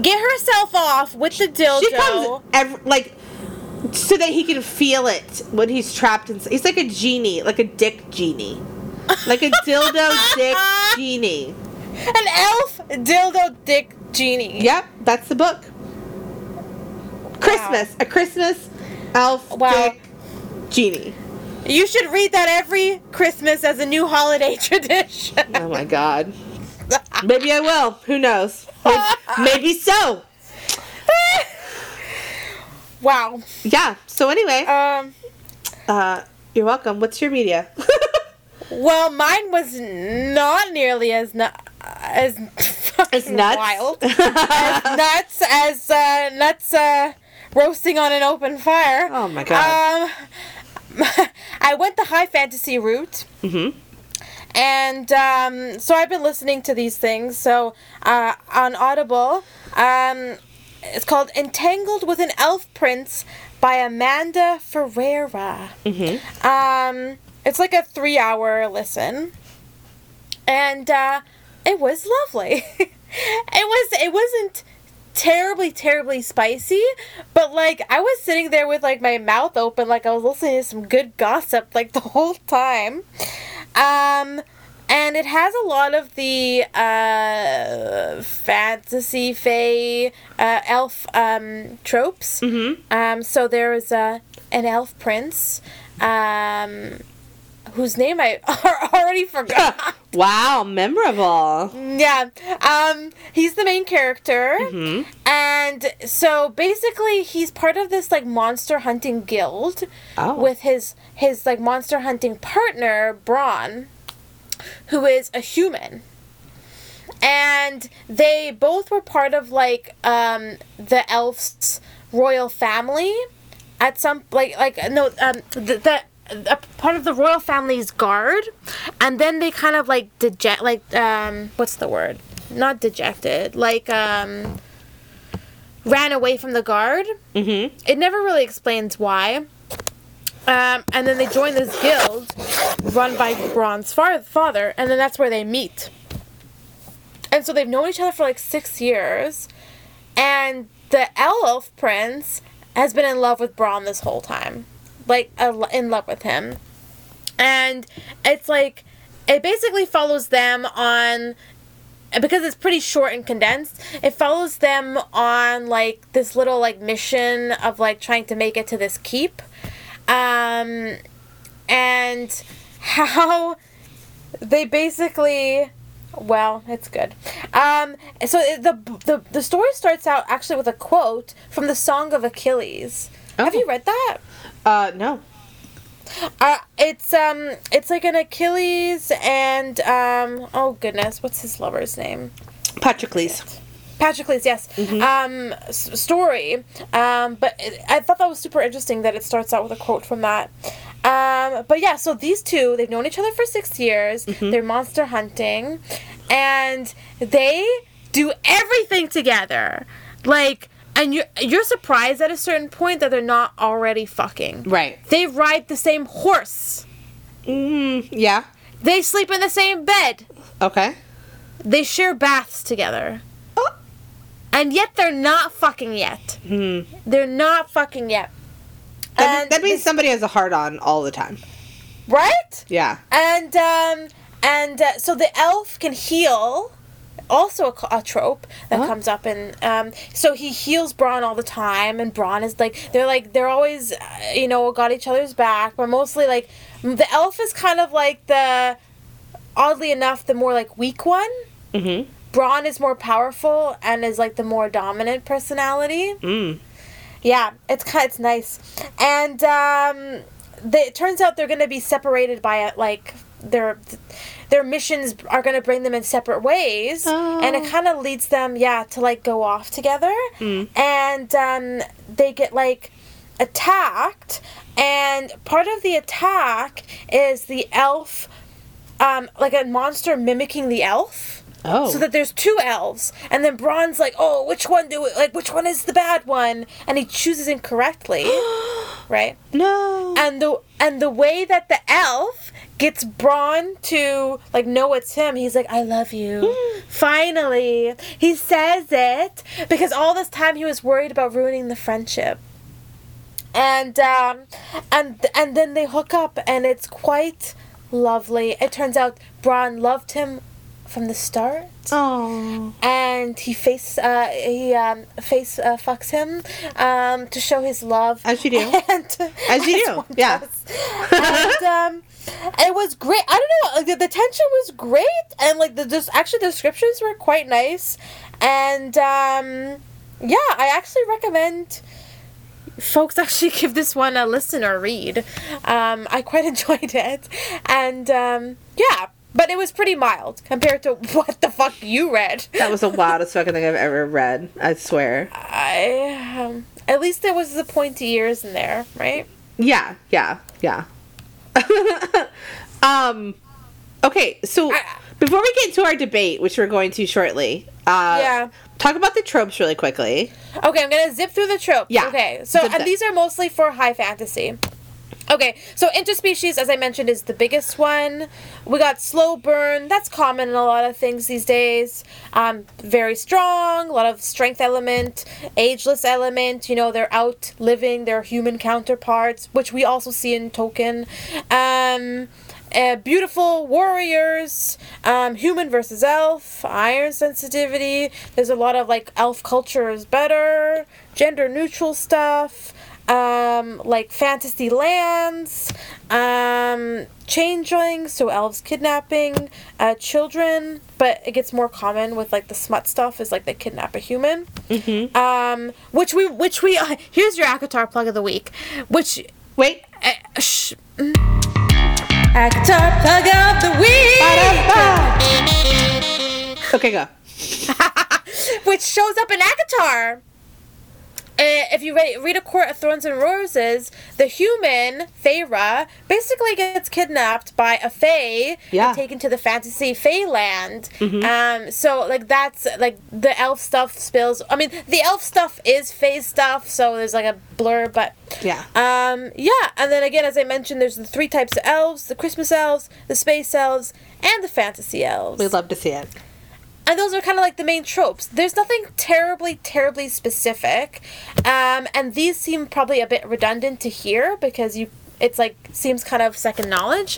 get herself off with the dildo. She comes every, like so that he can feel it when he's trapped in. He's like a genie, like a dick genie, like a dildo dick genie. An elf dildo dick genie. Yep, that's the book. Christmas, a Christmas elf Wow. dick genie. You should read that every Christmas as a new holiday tradition. Oh my god. Maybe I will. Who knows? Maybe, maybe so. Wow. Yeah. So anyway, Um uh, you're welcome. What's your media? well, mine was not nearly as nu- as It's nuts. wild. as nuts as uh, nuts uh, roasting on an open fire. Oh my God. Um, I went the high fantasy route. mm-hmm. And um, so I've been listening to these things. So uh, on Audible, um, it's called Entangled with an Elf Prince by Amanda Ferreira. Mm-hmm. Um, it's like a three hour listen. And uh, it was lovely. it was it wasn't terribly terribly spicy but like i was sitting there with like my mouth open like i was listening to some good gossip like the whole time um and it has a lot of the uh, fantasy, fae, uh, elf um, tropes. Mm-hmm. Um, so there is a an elf prince, um, whose name I already forgot. Wow, memorable. yeah, um, he's the main character, Mhm. and so basically he's part of this like monster hunting guild Oh. with his his like monster hunting partner Braun, who is a human. And they both were part of like um, the elf's royal family at some like like no um the, the a part of the royal family's guard, and then they kind of like deject like um what's the word not dejected like um ran away from the guard. Mm-hmm. It never really explains why. Um, and then they join this guild run by Braun's father, and then that's where they meet. And so they've known each other for like six years, and the elf prince has been in love with Braun this whole time, like in love with him, and it's like it basically follows them on because it's pretty short and condensed it follows them on like this little like mission of like trying to make it to this keep. Um and how they basically well it's good um so the, the the story starts out actually with a quote from the song of achilles have Oh. you read that Uh, no. uh, it's um, it's like an Achilles and um, oh goodness, what's his lover's name? Patroclus. Patroclus, yes. Um, s- story. Um, but it, I thought that was super interesting that it starts out with a quote from that. Um, but yeah, so these two, they've known each other for six years. They're monster hunting, and they do everything together. Like, and you're you're surprised at a certain point that they're not already fucking. Right. They ride the same horse. Mm, yeah. They sleep in the same bed. Okay. They share baths together. Oh. And yet they're not fucking yet. Hmm. They're not fucking yet. That, And that means this- somebody has a heart on all the time. right? Yeah. And um and uh, so the elf can heal also a, a trope that Uh-huh. comes up and um so he heals Braun all the time and Braun is like they're like they're always uh, you know got each other's back but mostly like the elf is kind of like the oddly enough the more like weak one Mm-hmm. Braun is more powerful and is like the more dominant personality. Mm. Yeah, it's kind it's nice, and um, they, it turns out they're gonna be separated by a, like their their missions are gonna bring them in separate ways, and it Oh. kind of leads them yeah to like go off together, Mm. and um, they get like attacked, and part of the attack is the elf, um, like a monster mimicking the elf. Oh. So that there's two elves, and then Braun's like, "Oh, which one do it? Like, which one is the bad one?" And he chooses incorrectly, right? no. And the and the way that the elf gets Braun to like know it's him, he's like, "I love you." Finally, he says it because all this time he was worried about ruining the friendship. And um, and and then they hook up, and it's quite lovely. It turns out Braun loved him from the start. Oh. and he face uh he um face uh, fucks him um to show his love. As you do. and, As you do, yeah. and um it was great. I don't know like, the, the tension was great and like the just actually the descriptions were quite nice. And um yeah i actually recommend folks actually give this one a listen or read. Um i quite enjoyed it. And um yeah but it was pretty mild compared to what the fuck you read. That was the wildest fucking thing I've ever read. I swear. I um, at least there was the pointy ears in there, right? Yeah, yeah, yeah. um, okay, so I- before we get into our debate, which we're going to shortly, uh, Yeah. talk about the tropes really quickly. Okay, I'm gonna zip through the tropes. Yeah. Okay, so and these are mostly for high fantasy. Okay, so interspecies, as I mentioned, is the biggest one. We got slow burn. That's common in a lot of things these days. Um, very strong, a lot of strength element, ageless element. You know, they're out living their human counterparts, which we also see in Tolkien. Um, uh, beautiful warriors, um, human versus elf, iron sensitivity. There's a lot of like elf culture is better, gender neutral stuff, um, like fantasy lands, um, changelings, so elves kidnapping uh, children, but it gets more common with like the smut stuff is like they kidnap a human. Mm-hmm. Um, which we, which we, uh, here's your ACOTAR plug of the week, which Wait. uh, sh- mm. ACOTAR plug of the week, Okay, go. which shows up in ACOTAR. Uh, if you read, read A Court of Thorns and Roses, the human, Feyre, basically gets kidnapped by a Fae Yeah. and taken to the fantasy Fae land. Um, so, like, that's, like, the elf stuff spills. I mean, the elf stuff is Fae stuff, so there's, like, a blur, but Yeah. Um, yeah, and then again, as I mentioned, there's the three types of elves the Christmas elves, the space elves, and the fantasy elves. We'd love to see it. And those are kind of like the main tropes. There's nothing terribly, terribly specific. Um, and these seem probably a bit redundant to hear because you. It's like seems kind of second knowledge,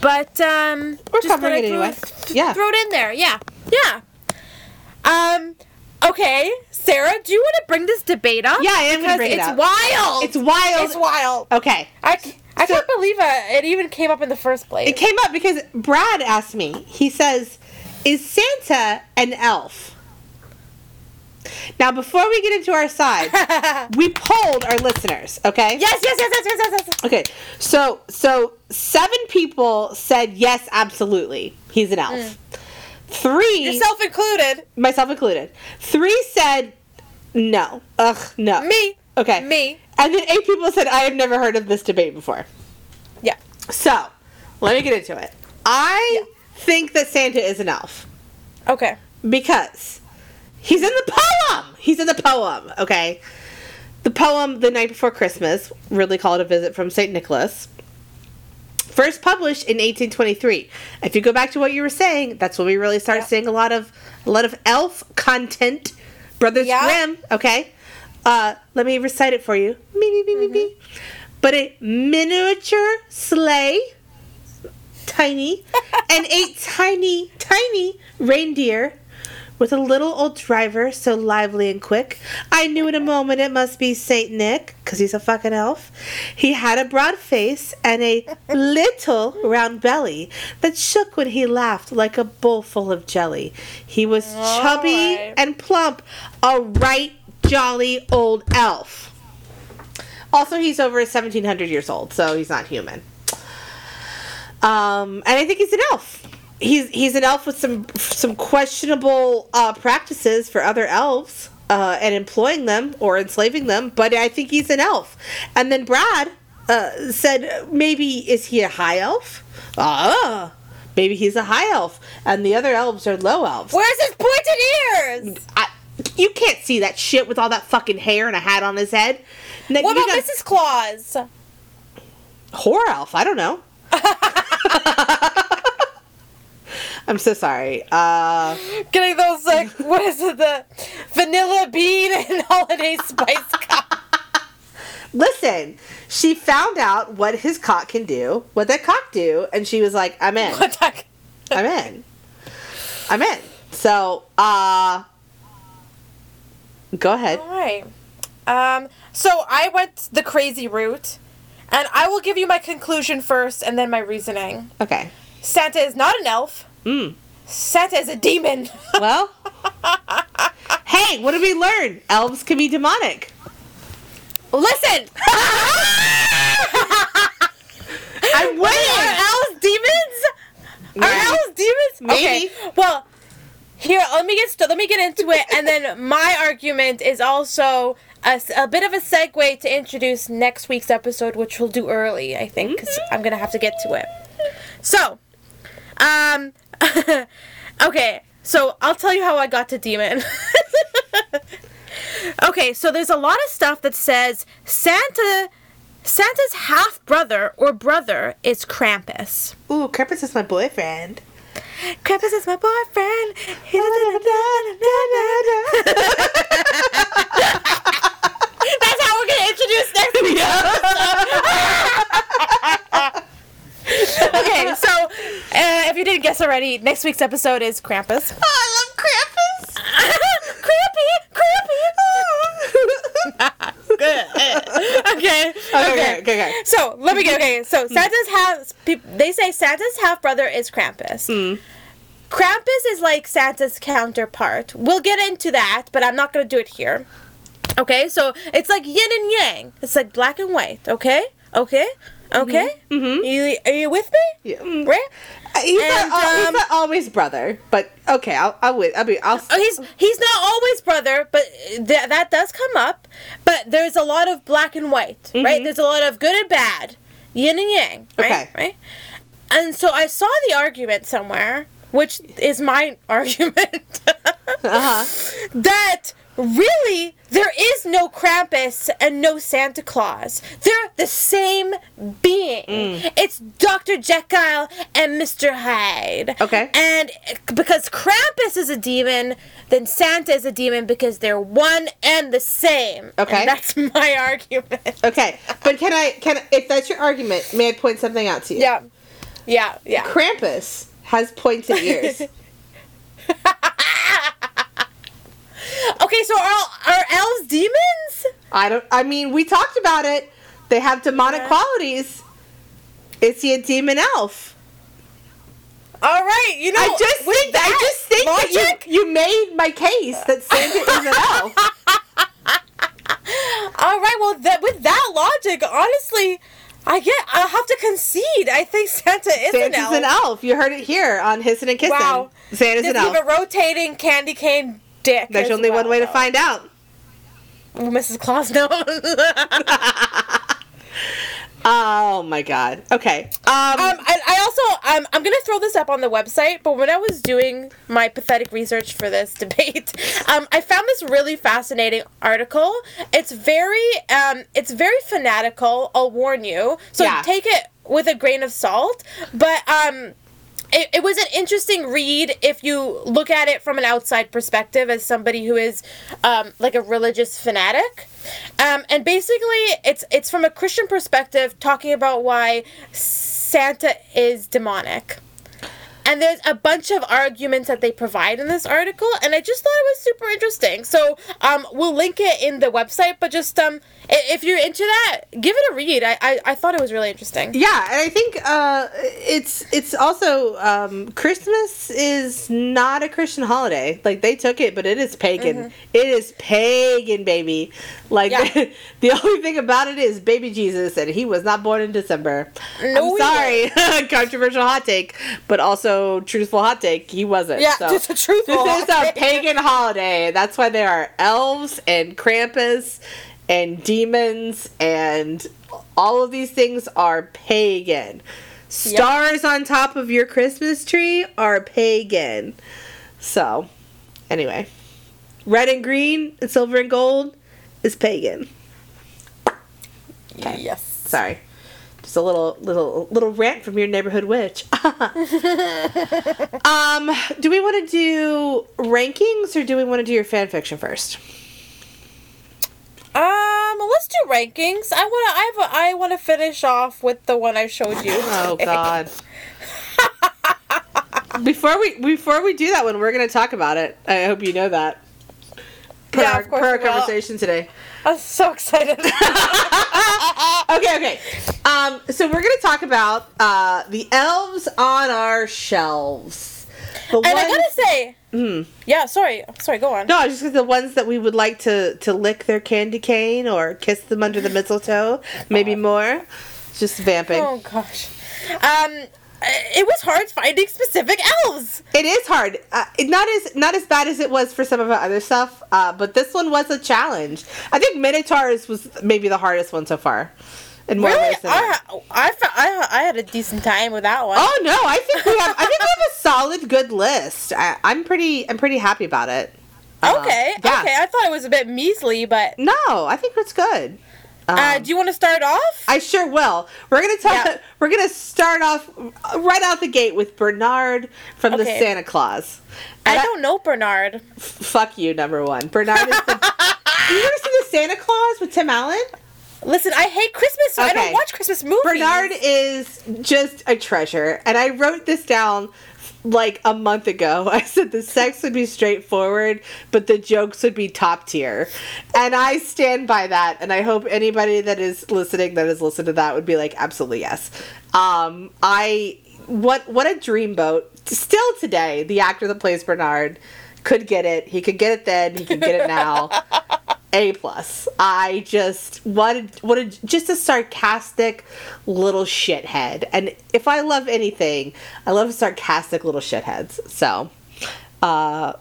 but um, We're just covering it throw- anyway. th- Yeah. throw it in there. Yeah, yeah. Um, okay, Sarah, do you want to bring this debate up? Yeah, I am Because bring it it's up. wild. It's wild. It's wild. Okay. I, c- I So- can't believe it. It even came up in the first place. It came up because Brad asked me. He says, "Is Santa an elf?" Now, before we get into our side, we polled our listeners. Okay. yes, yes, yes, yes, yes, yes, yes. Okay. So, so seven people said yes, absolutely, he's an elf. Mm. Three, Yourself included. myself included. Three said no. Ugh, no. Me. Okay. Me. And then eight people said, I have never heard of this debate before. Yeah. So, let me get into it. I think that Santa is an elf Okay. because he's in the poem. He's in the poem, okay? The poem, The Night Before Christmas, really called a visit from St. Nicholas. First published in 1823. If you go back to what you were saying, that's when we really started Yeah. seeing a lot of a lot of elf content. Brothers Yeah. Grimm, okay? Uh, let me recite it for you. Me, me, me, me, me. But a miniature sleigh, tiny, and eight tiny, tiny reindeer with a little old driver so lively and quick. I knew in a moment it must be Saint Nick, because he's a fucking elf. He had a broad face and a little round belly that shook when he laughed like a bowl full of jelly. He was oh, chubby Alright. and plump, a right jolly old elf. Also, he's over 1700 years old, so he's not human. Um, and I think he's an elf. He's he's an elf with some some questionable uh, practices for other elves uh, and employing them or enslaving them. But I think he's an elf. And then Brad uh, said maybe is he a high elf? Ah, maybe he's a high elf, and the other elves are low elves. Where's his pointed ears? I, you can't see that shit with all that fucking hair and a hat on his head. Now, What about got- Mrs. Claus? Whore elf. I don't know. I'm so sorry. Uh, Getting those like what is it the vanilla bean and holiday spice cup? listen, she found out what his cock can do, what that cock do, and she was like, "I'm in. I'm in. I'm in." So, uh, go ahead. All right. Um. So I went the crazy route, and I will give you my conclusion first, and then my reasoning. Okay. Santa is not an elf. Mm. Santa is a demon. Well. hey, what did we learn? Elves can be demonic. Listen. I'm Wait, are elves demons? Are elves demons? Maybe. Okay. Well, here let me get st- let me get into it, and then my argument is also a, a, bit of a segue to introduce next week's episode, which we'll do early, I think, because I'm gonna have to get to it. So, um, okay. So I'll tell you how I got to demon. okay, so there's a lot of stuff that says Santa. Santa's half brother or brother is Krampus. Ooh, Krampus is my boyfriend. Krampus is my boyfriend. That's how we're gonna introduce next week. Okay, so uh, if you didn't guess already. Next week's episode is Krampus. Oh, I love Krampus. Krampy, Krampy. okay, Okay, okay, okay, okay. So let me get okay. So Santa's half. They say Santa's half brother is Krampus. Hmm. Krampus is like Santa's counterpart. We'll get into that, but I'm not gonna do it here. Okay, so it's like yin and yang. It's like black and white. Okay, okay, okay. Mhm. You, are you with me? Yeah. mm. Right? Uh, He's, And, not, he's um, not always brother, but okay, I'll, I'll wait. I'll be, I'll. Oh, he's he's not always brother, but th- that does come up. But there's a lot of black and white, right? Mhm. There's a lot of good and bad, yin and yang, right? Okay. Right. And so I saw the argument somewhere, which is my argument, Uh-huh. that really there is no Krampus and no Santa Claus. They're the same being. Mm. It's Dr. Jekyll and Mr. Hyde. Okay. And because Krampus is a demon, then Santa is a demon because they're one and the same. Okay. And that's my argument. Okay, but can I, can if that's your argument, may I point something out to you? Yeah. Yeah, yeah. Krampus has pointed ears. okay, so are, are elves demons? I don't. I mean, we talked about it. They have demonic Yeah. qualities. Is he a demon elf? All right, you know. I just think. I just think logic, that you, you made my case that Santa is an elf. All right, well, that with that logic, honestly, I get. I have to concede. I think Santa is Santa's an elf. an elf. You heard it here on Hissing and Kissing. Wow. Santa's Just an elf. keep a rotating candy cane dick. There's only well, one way to find out. Mrs. Claus knows. Oh my god. Okay. Um, Um, I, I also um, I'm gonna throw this up on the website, but when I was doing my pathetic research for this debate, um, I found this really fascinating article. It's very um, it's very fanatical. I'll warn you, so Yeah. take it with a grain of salt. But um, it, it was an interesting read if you look at it from an outside perspective as somebody who is um, like a religious fanatic. Um, and basically, it's it's from a Christian perspective, talking about why Santa is demonic. And there's a bunch of arguments that they provide in this article, and I just thought it was super interesting. So um, we'll link it in the website, but just um, if you're into that, give it a read. I, I, I thought it was really interesting. yeah, and I think uh, it's it's also um, Christmas is not a Christian holiday. Like they took it, but it is pagan. It is pagan, baby. Like Mm-hmm. Yeah. the only thing about it is baby Jesus, and he was not born in December. No, I'm sorry, controversial hot take, but also truthful hot take. He wasn't. Yeah, so. just a truthful This is a pagan holiday. That's why there are elves and Krampus and demons and all of these things are pagan. Stars on top of your Christmas tree are pagan. So, anyway, red and green and silver and gold is pagan. Okay. Yes. Sorry. Just a little little little rant from your neighborhood witch. um, do we want to do rankings or do we want to do your fan fiction first? Um, let's do rankings. I wanna, I, have a- I wanna finish off with the one I showed you. Oh God. before we before we do that one, we're gonna talk about it. I hope you know that. Per Yeah, our, of course per our conversation today. I'm so excited. okay, okay. Um, so we're gonna talk about uh, the elves on our shelves. The and I gotta say, Hmm. yeah. Sorry, sorry. Go on. No, just the ones that we would like to to lick their candy cane or kiss them under the mistletoe, maybe more. Just vamping. Oh gosh. Um, it was hard finding specific elves. It is hard. Uh, it- not as not as bad as it was for some of our other stuff, uh, but this one was a challenge. I think Minotaurs was maybe the hardest one so far. In more Really, I, I, I, I had a decent time with that one. Oh no, I think we have. I think we have a solid, good list. I, I'm pretty. I'm pretty happy about it. Uh, okay, yeah. okay. I thought it was a bit measly, but No, I think it's good. Um, uh, do you want to start off? I sure will. We're gonna talk. Yeah. We're gonna start off right out the gate with Bernard from the Santa Claus. I And don't know Bernard. f- fuck you, number one. Bernard is the. you ever seen the Santa Claus with Tim Allen? Listen, I hate Christmas, so I don't watch Christmas movies. Bernard is just a treasure, and I wrote this down like a month ago. I said the sex would be straightforward, but the jokes would be top tier. And I stand by that. And I hope anybody that is listening that has listened to that would be like, absolutely yes. Um, I what what a dreamboat. Still today, the actor that plays Bernard could get it. He could get it then. He can get it now. A plus. I just wanted what a just a sarcastic little shithead. And if I love anything, I love sarcastic little shitheads. So, uh,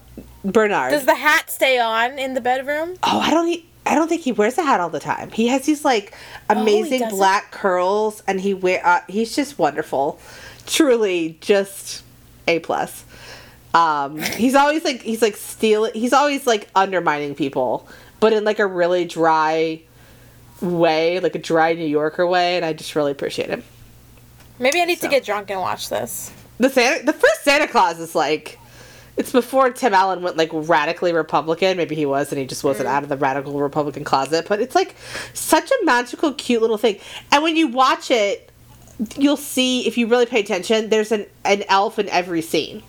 Bernard. Does the hat stay on in the bedroom? oh, I don't. e- I don't think he wears a hat all the time. He has these like amazing doesn't? black curls, and he wear. Uh, he's just wonderful. Truly, just a plus. Um, he's always like he's like stealing. He's always like undermining people, but in like a really dry way, like a dry New Yorker way, and I just really appreciate it. Maybe I need So. to get drunk and watch this. The Santa, the first Santa Claus is like, it's before Tim Allen went like radically Republican. Maybe he was, and he just wasn't mm. out of the radical Republican closet. But it's like such a magical, cute little thing. And when you watch it, you'll see if you really pay attention. There's an an elf in every scene.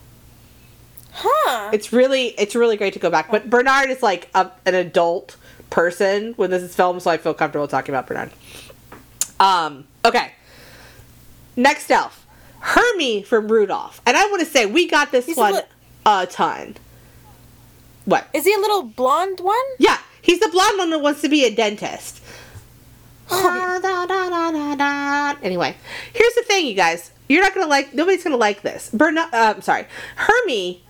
Huh. It's really it's really great to go back. But Bernard is like a, an adult person when this is filmed, so I feel comfortable talking about Bernard. Um. Okay. Next elf, Hermie from Rudolph, and I want to say we got this He's a one li- a ton. What? Is he a little blonde one? Yeah, he's the blonde one that wants to be a dentist. Oh. Da, da, da. Anyway, here's the thing, you guys. You're not gonna like. Nobody's gonna like this. Bernard. Uh, I'm sorry. Hermie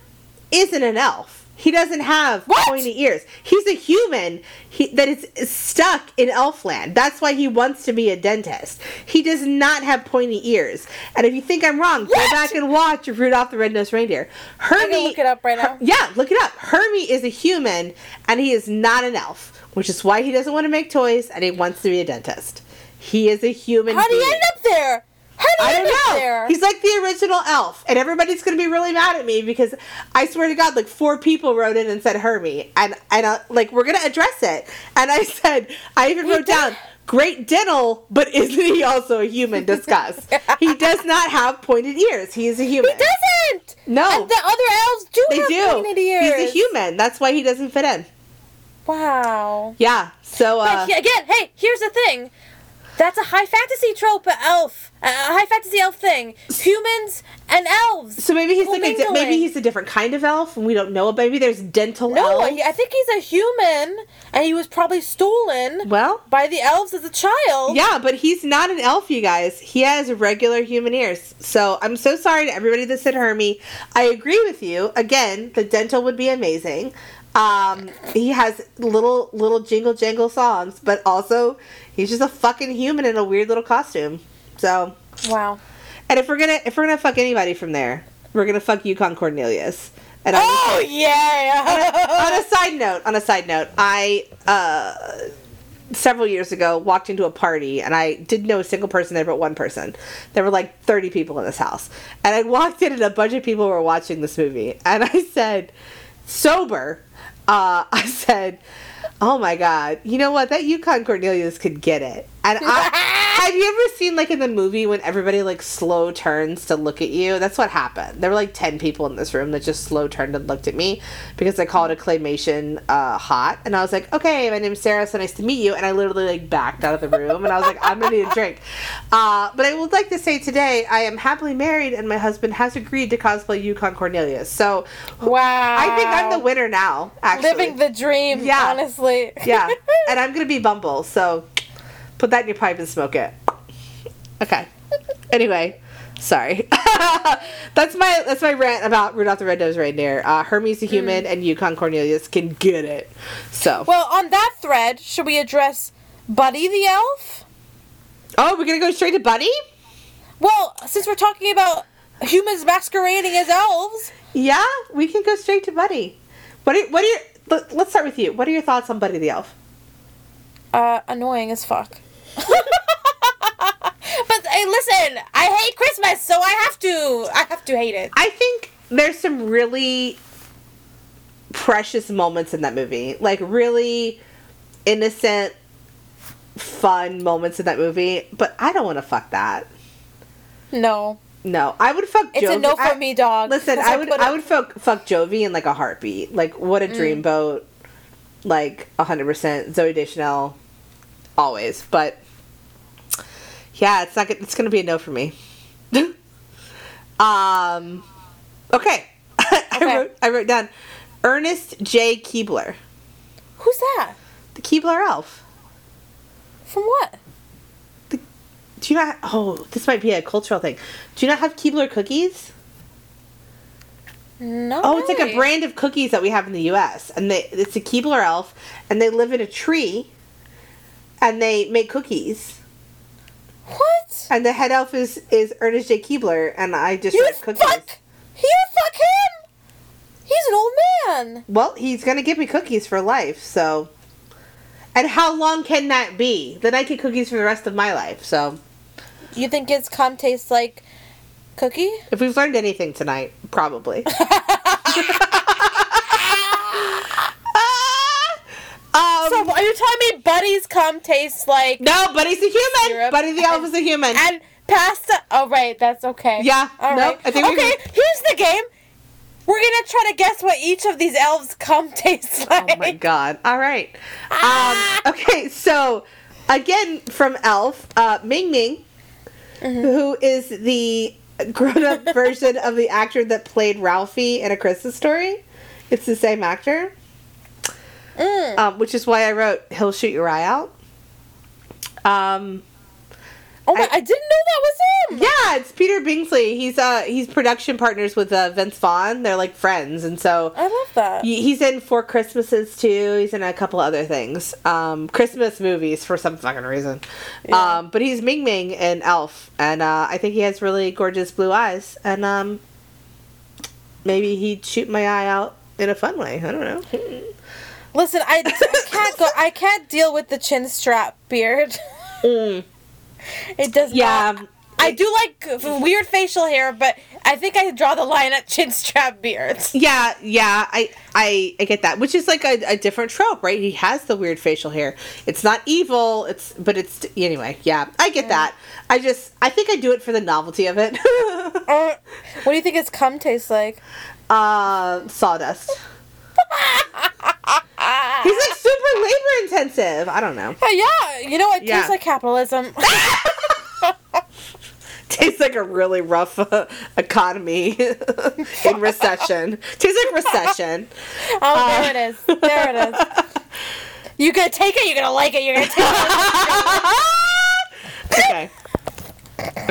isn't an elf. He doesn't have What? pointy ears. He's a human he, that is stuck in Elfland. That's why he wants to be a dentist. He does not have pointy ears. And if you think I'm wrong, go back and watch Rudolph the Red-Nosed Reindeer. Hermie, look it up right now. yeah, look it up. Hermie is a human, and he is not an elf, which is why he doesn't want to make toys and he wants to be a dentist. He is a human. How do you end up there? I don't know. there? He's like the original elf, and everybody's gonna be really mad at me because I swear to God, like four people wrote in and said Hermie, and and uh, like we're gonna address it. And I said, I even wrote down. Great dental, but isn't he also a human? Discuss. he does not have pointed ears. He is a human. He doesn't. No. And the other elves do They have do. pointed ears. He's a human. That's why he doesn't fit in. Wow. Yeah. So uh, But again, hey, here's the thing. That's a high fantasy trope elf. A high fantasy elf thing. Humans and elves. so maybe he's like a di- maybe he's a different kind of elf, and we don't know. Maybe there's dental No, elves. I I think he's a human, and he was probably stolen Well, by the elves as a child. Yeah, but he's not an elf, you guys. He has regular human ears. So I'm so sorry to everybody that said Hermie. I agree with you. Again, the dental would be amazing. Um, he has little little jingle jangle songs, but also he's just a fucking human in a weird little costume. So, Wow. and if we're gonna if we're gonna fuck anybody from there, we're gonna fuck Yukon Cornelius. And Oh on a yeah. side note, on a side note, I uh several years ago walked into a party and I didn't know a single person there but one person. There were like 30 people in this house. And I walked in and a bunch of people were watching this movie. And I said, sober, uh, I said, oh my God, you know what? That Yukon Cornelius could get it. And I, have you ever seen like in the movie when everybody like slow turns to look at you? That's what happened. There were like 10 people in this room that just slow turned and looked at me because I called a claymation uh, hot. And I was like, okay, my name's Sarah, so nice to meet you. And I literally like backed out of the room and I was like, I'm gonna need a drink. Uh, but I would like to say today I am happily married and my husband has agreed to cosplay Yukon Cornelius. So wow. I think I'm the winner now, actually. Living the dream. Yeah. Honestly. yeah. And I'm gonna be Bumble, so put that in your pipe and smoke it. Okay. Anyway, sorry. that's my that's my rant about Rudolph the Red-Nosed Reindeer. Uh, Hermie's the human and Yukon Cornelius can get it. So. well, on that thread, should we address Buddy the elf? oh, we're gonna go straight to Buddy. Well, since we're talking about humans masquerading as elves, Yeah, we can go straight to Buddy. What are what are your let, let's start with you. What are your thoughts on Buddy the Elf? uh, annoying as fuck. But hey, listen, I hate Christmas, so I have to. I have to hate it. I think there's some really precious moments in that movie. Like really innocent, fun moments in that movie. But I don't want to fuck that. No. no. I would fuck. It's Jovi. a no for I- me, dog. Listen, I would put I would fuck fuck Jovi in like a heartbeat. Like what a Mm. dreamboat. Like hundred percent Zooey Deschanel, always. But yeah, it's not. It's gonna be a no for me. um, okay. I wrote I wrote down Ernest J. Keebler, Who's that? the Keebler elf. From what? Do you not? Oh, this might be a cultural thing. Do you not have Keebler cookies? No. Oh, it's like a brand of cookies that we have in the U.S. and they it's a Keebler elf, and they live in a tree, and they make cookies. What? And the head elf is is Ernest J. Keebler, and I just You write cookies. fuck. You fuck him. He's an old man. Well, he's gonna give me cookies for life, so. And how long can that be? Then I get cookies for the rest of my life. So, You think his cum tastes like cookie? if we've learned anything tonight, probably. Ah! So um, are you telling me Buddy's cum tastes like no, Buddy's a human. Syrup. Buddy the elf is a human. and pasta? Oh right, that's okay. Yeah, All no, right. I think okay, here's the game. We're gonna try to guess what each of these elves cum tastes like. Oh my god. All right. Ah! Um, okay, so again from Elf, uh, Ming Ming, Mm-hmm. who is the grown up version of the actor that played Ralphie in A Christmas Story. It's the same actor, Mm. um, which is why I wrote He'll Shoot Your Eye Out. Um, Oh my! I- I, didn't know that was him. yeah, it's Peter Billingsley. He's uh he's production partners with uh, Vince Vaughn. They're like friends, and so I love that. He- He's in Four Christmases too. He's in a couple other things. Um, Christmas movies for some fucking reason. Yeah. Um, but he's Ming Ming in Elf, and uh, I think he has really gorgeous blue eyes. And um, maybe he'd shoot my eye out in a fun way. I don't know. Listen, I, I can't go. I can't deal with the chin strap beard. Mm. It does Yeah. not. I do like weird facial hair, but I think I draw the line at chin strap beards. Yeah, yeah, I, I, I get that. Which is like a, a different trope, right? He has the weird facial hair. It's not evil. It's, but it's anyway. Yeah, I get that. I just, I think I do it for the novelty of it. Uh, what do you think his cum tastes like? uh, sawdust. He's like super labor intensive. I don't know. Oh, yeah, you know it Yeah. tastes like capitalism. Tastes like a really rough uh, economy in recession. Tastes like recession. oh, there it is. There it is. You're gonna take it? You're gonna like it? You're gonna take it? okay.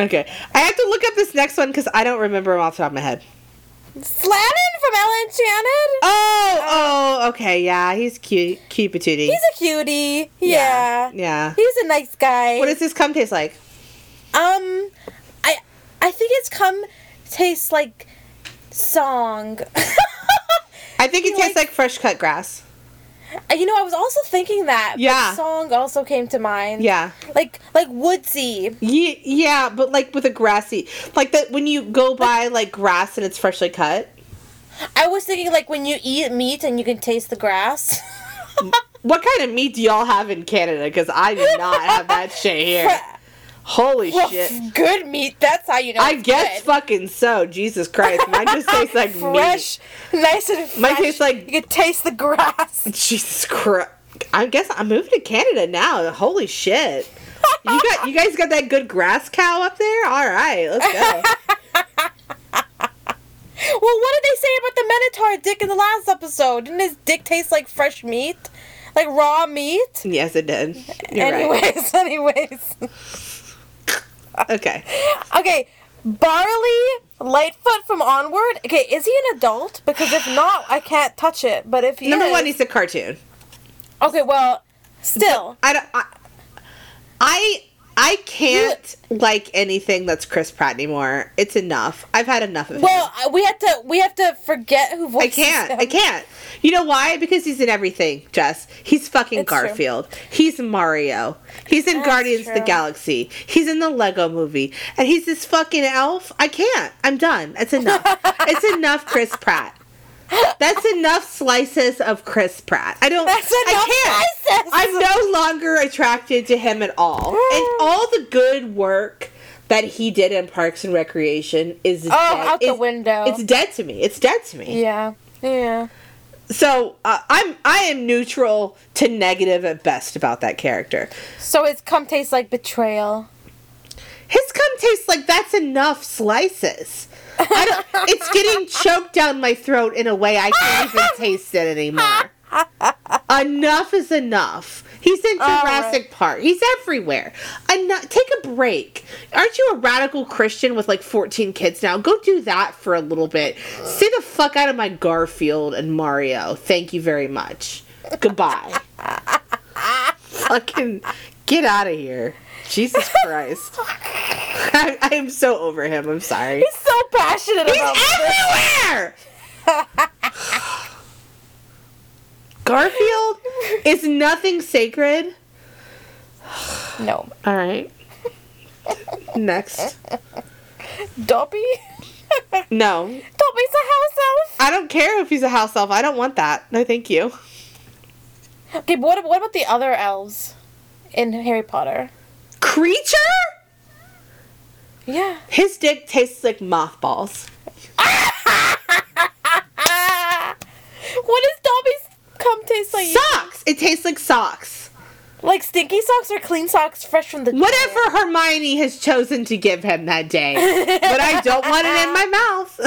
Okay. I have to look up this next one because I don't remember him off the top of my head. Slannen from Ella Enchanted. Oh, oh, okay, yeah, he's cute, cute patootie. He's a cutie. Yeah. yeah. He's a nice guy. What does his cum taste like? Um, I I think it's cum tastes like song. I think it He tastes likes- like fresh cut grass. You know, I was also thinking that. Yeah. song also came to mind. Yeah. Like like woodsy. Yeah, yeah, but like with a grassy, like that when you go by like grass and it's freshly cut. I was thinking like when you eat meat and you can taste the grass. What kind of meat do y'all have in Canada? Because I do not have that shit here. Holy well, shit! good meat. That's how you know. I guess good. fucking so. Jesus Christ, mine just tastes like fresh, nice and fresh. Mine tastes like- you can taste the grass. Jesus Christ. I guess I'm moving to Canada now. Holy shit! You got you guys got that good grass cow up there. All right, let's go. Well, what did they say about the Minotaur dick in the last episode? Didn't his dick taste like fresh meat? Like raw meat? yes, it did. You're anyways, anyways. Okay. Okay, Barley Lightfoot from Onward. Okay, is he an adult? Because if not, I can't touch it. But if he Number is, one, he's a cartoon. okay, well, still. I don't. I, I I can't like anything that's Chris Pratt anymore. It's enough. I've had enough of him. Well, we have to we have to forget who voices I can't. him. I can't. You know why? Because he's in everything, Jess. He's fucking It's true. Garfield. He's Mario. He's in That's Guardians of the. Galaxy. He's in the Lego movie. And he's this fucking elf. I can't. I'm done. It's enough. it's enough, Chris Pratt. That's enough slices of Chris Pratt. I don't. That's I can't. slices. I'm no longer attracted to him at all. And all the good work that he did in Parks and Recreation is Oh, dead. out the window. It's dead to me. It's dead to me. Yeah. Yeah. So uh, I'm I am neutral to negative at best about that character. So his cum tastes like betrayal. His cum tastes like that's enough slices. I don't, it's getting choked down my throat in a way I can't even taste it anymore. enough is enough. He's in Jurassic right. Park. He's everywhere. Enough, take a break. Aren't you a radical Christian with like 14 kids now? Go do that for a little bit. Stay the fuck out of my Garfield and Mario. Thank you very much. Goodbye. Fucking get out of here. Jesus Christ. I, I am so over him. I'm sorry. He's so passionate He's about everywhere! Garfield is nothing sacred. No. All right. Next. Dobby? No. Dobby's a house elf. I don't care if he's a house elf. I don't want that. No, thank you. Okay, but what, what about the other elves in Harry Potter? Kreacher? Yeah. His dick tastes like mothballs. What does Dobby's cum taste like? Socks! It tastes like socks. Like stinky socks or clean socks fresh from the Whatever Hermione has chosen to give him that day. but I don't want it in my mouth.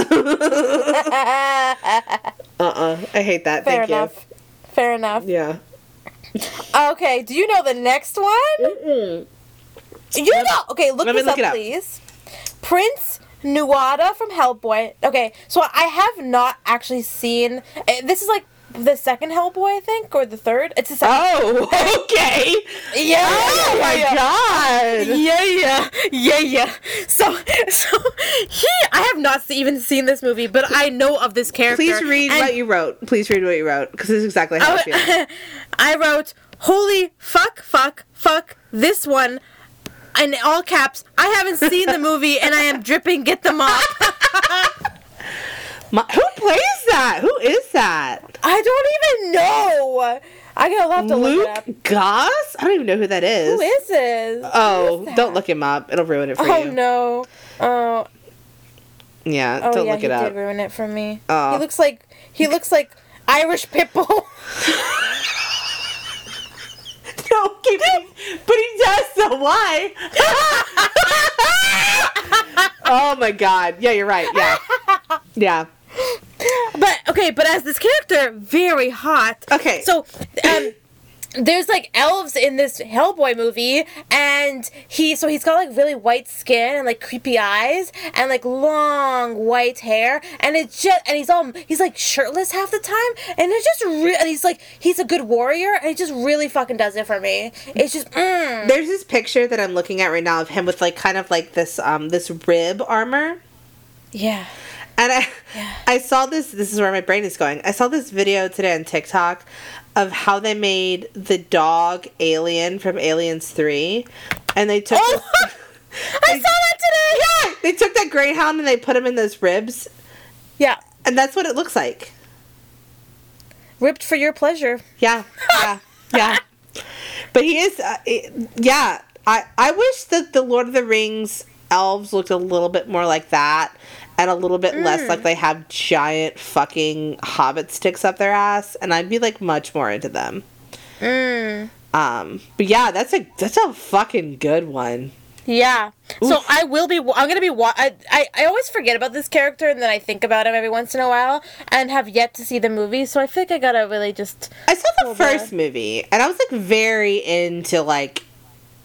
uh-uh. I hate that. Fair Thank enough. Fair enough. Yeah. Okay, do you know the next one? Mm-mm. You know. Okay, look Let this look up, please. Prince Nuada from Hellboy. Okay, so I have not actually seen. eh, This is like the second Hellboy, I think, or the third. It's the second. Oh, okay. yeah. Oh my yeah. god. Yeah, yeah, yeah, yeah. So, so he, I have not even seen this movie, but I know of this character. Please read and what you wrote. Please read what you wrote because this is exactly how I feel. I, I wrote, "Holy fuck, fuck, fuck this one," in all caps. I haven't seen the movie, and I am dripping. Get them off. My, who plays that? Who is that? I don't even know. I gotta have to look it up. Luke Goss? I don't even know who that is. Who is this? Oh, is don't look him up. It'll ruin it for Oh you. no. Oh, Yeah, oh don't yeah, look he it up. did ruin it for me. Oh. He looks like he looks like Irish Pitbull. no, keep but he does. So why? oh my god. Yeah, you're right. Yeah, yeah. But okay, but as this character, very hot. Okay. So, um, there's like elves in this Hellboy movie, and he so he's got like really white skin and like creepy eyes and like long white hair, and it's just and he's all he's like shirtless half the time, and it's just re- and he's like he's a good warrior, and he just really fucking does it for me. It's just mm. There's this picture that I'm looking at right now of him with like kind of like this um this rib armor. yeah. And I Yeah. I saw this this is where my brain is going. I saw this video today on TikTok of how they made the dog alien from Aliens 3 and they took Oh, I saw that today. Yeah, they took that greyhound and they put him in those ribs Yeah. and that's what it looks like. Ripped for your pleasure. Yeah. Yeah. yeah. But he is uh, it- yeah, I I wish that the Lord of the Rings elves looked a little bit more like that and a little bit less like they have giant fucking hobbit sticks up their ass and I'd be like much more into them. Mm. Um but yeah, that's a that's a fucking good one. Yeah. So I will be. I'm gonna be. Wa- I, I I always forget about this character, and then I think about him every once in a while, and have yet to see the movie. So I think I gotta really just. I saw the first movie and I was like very into like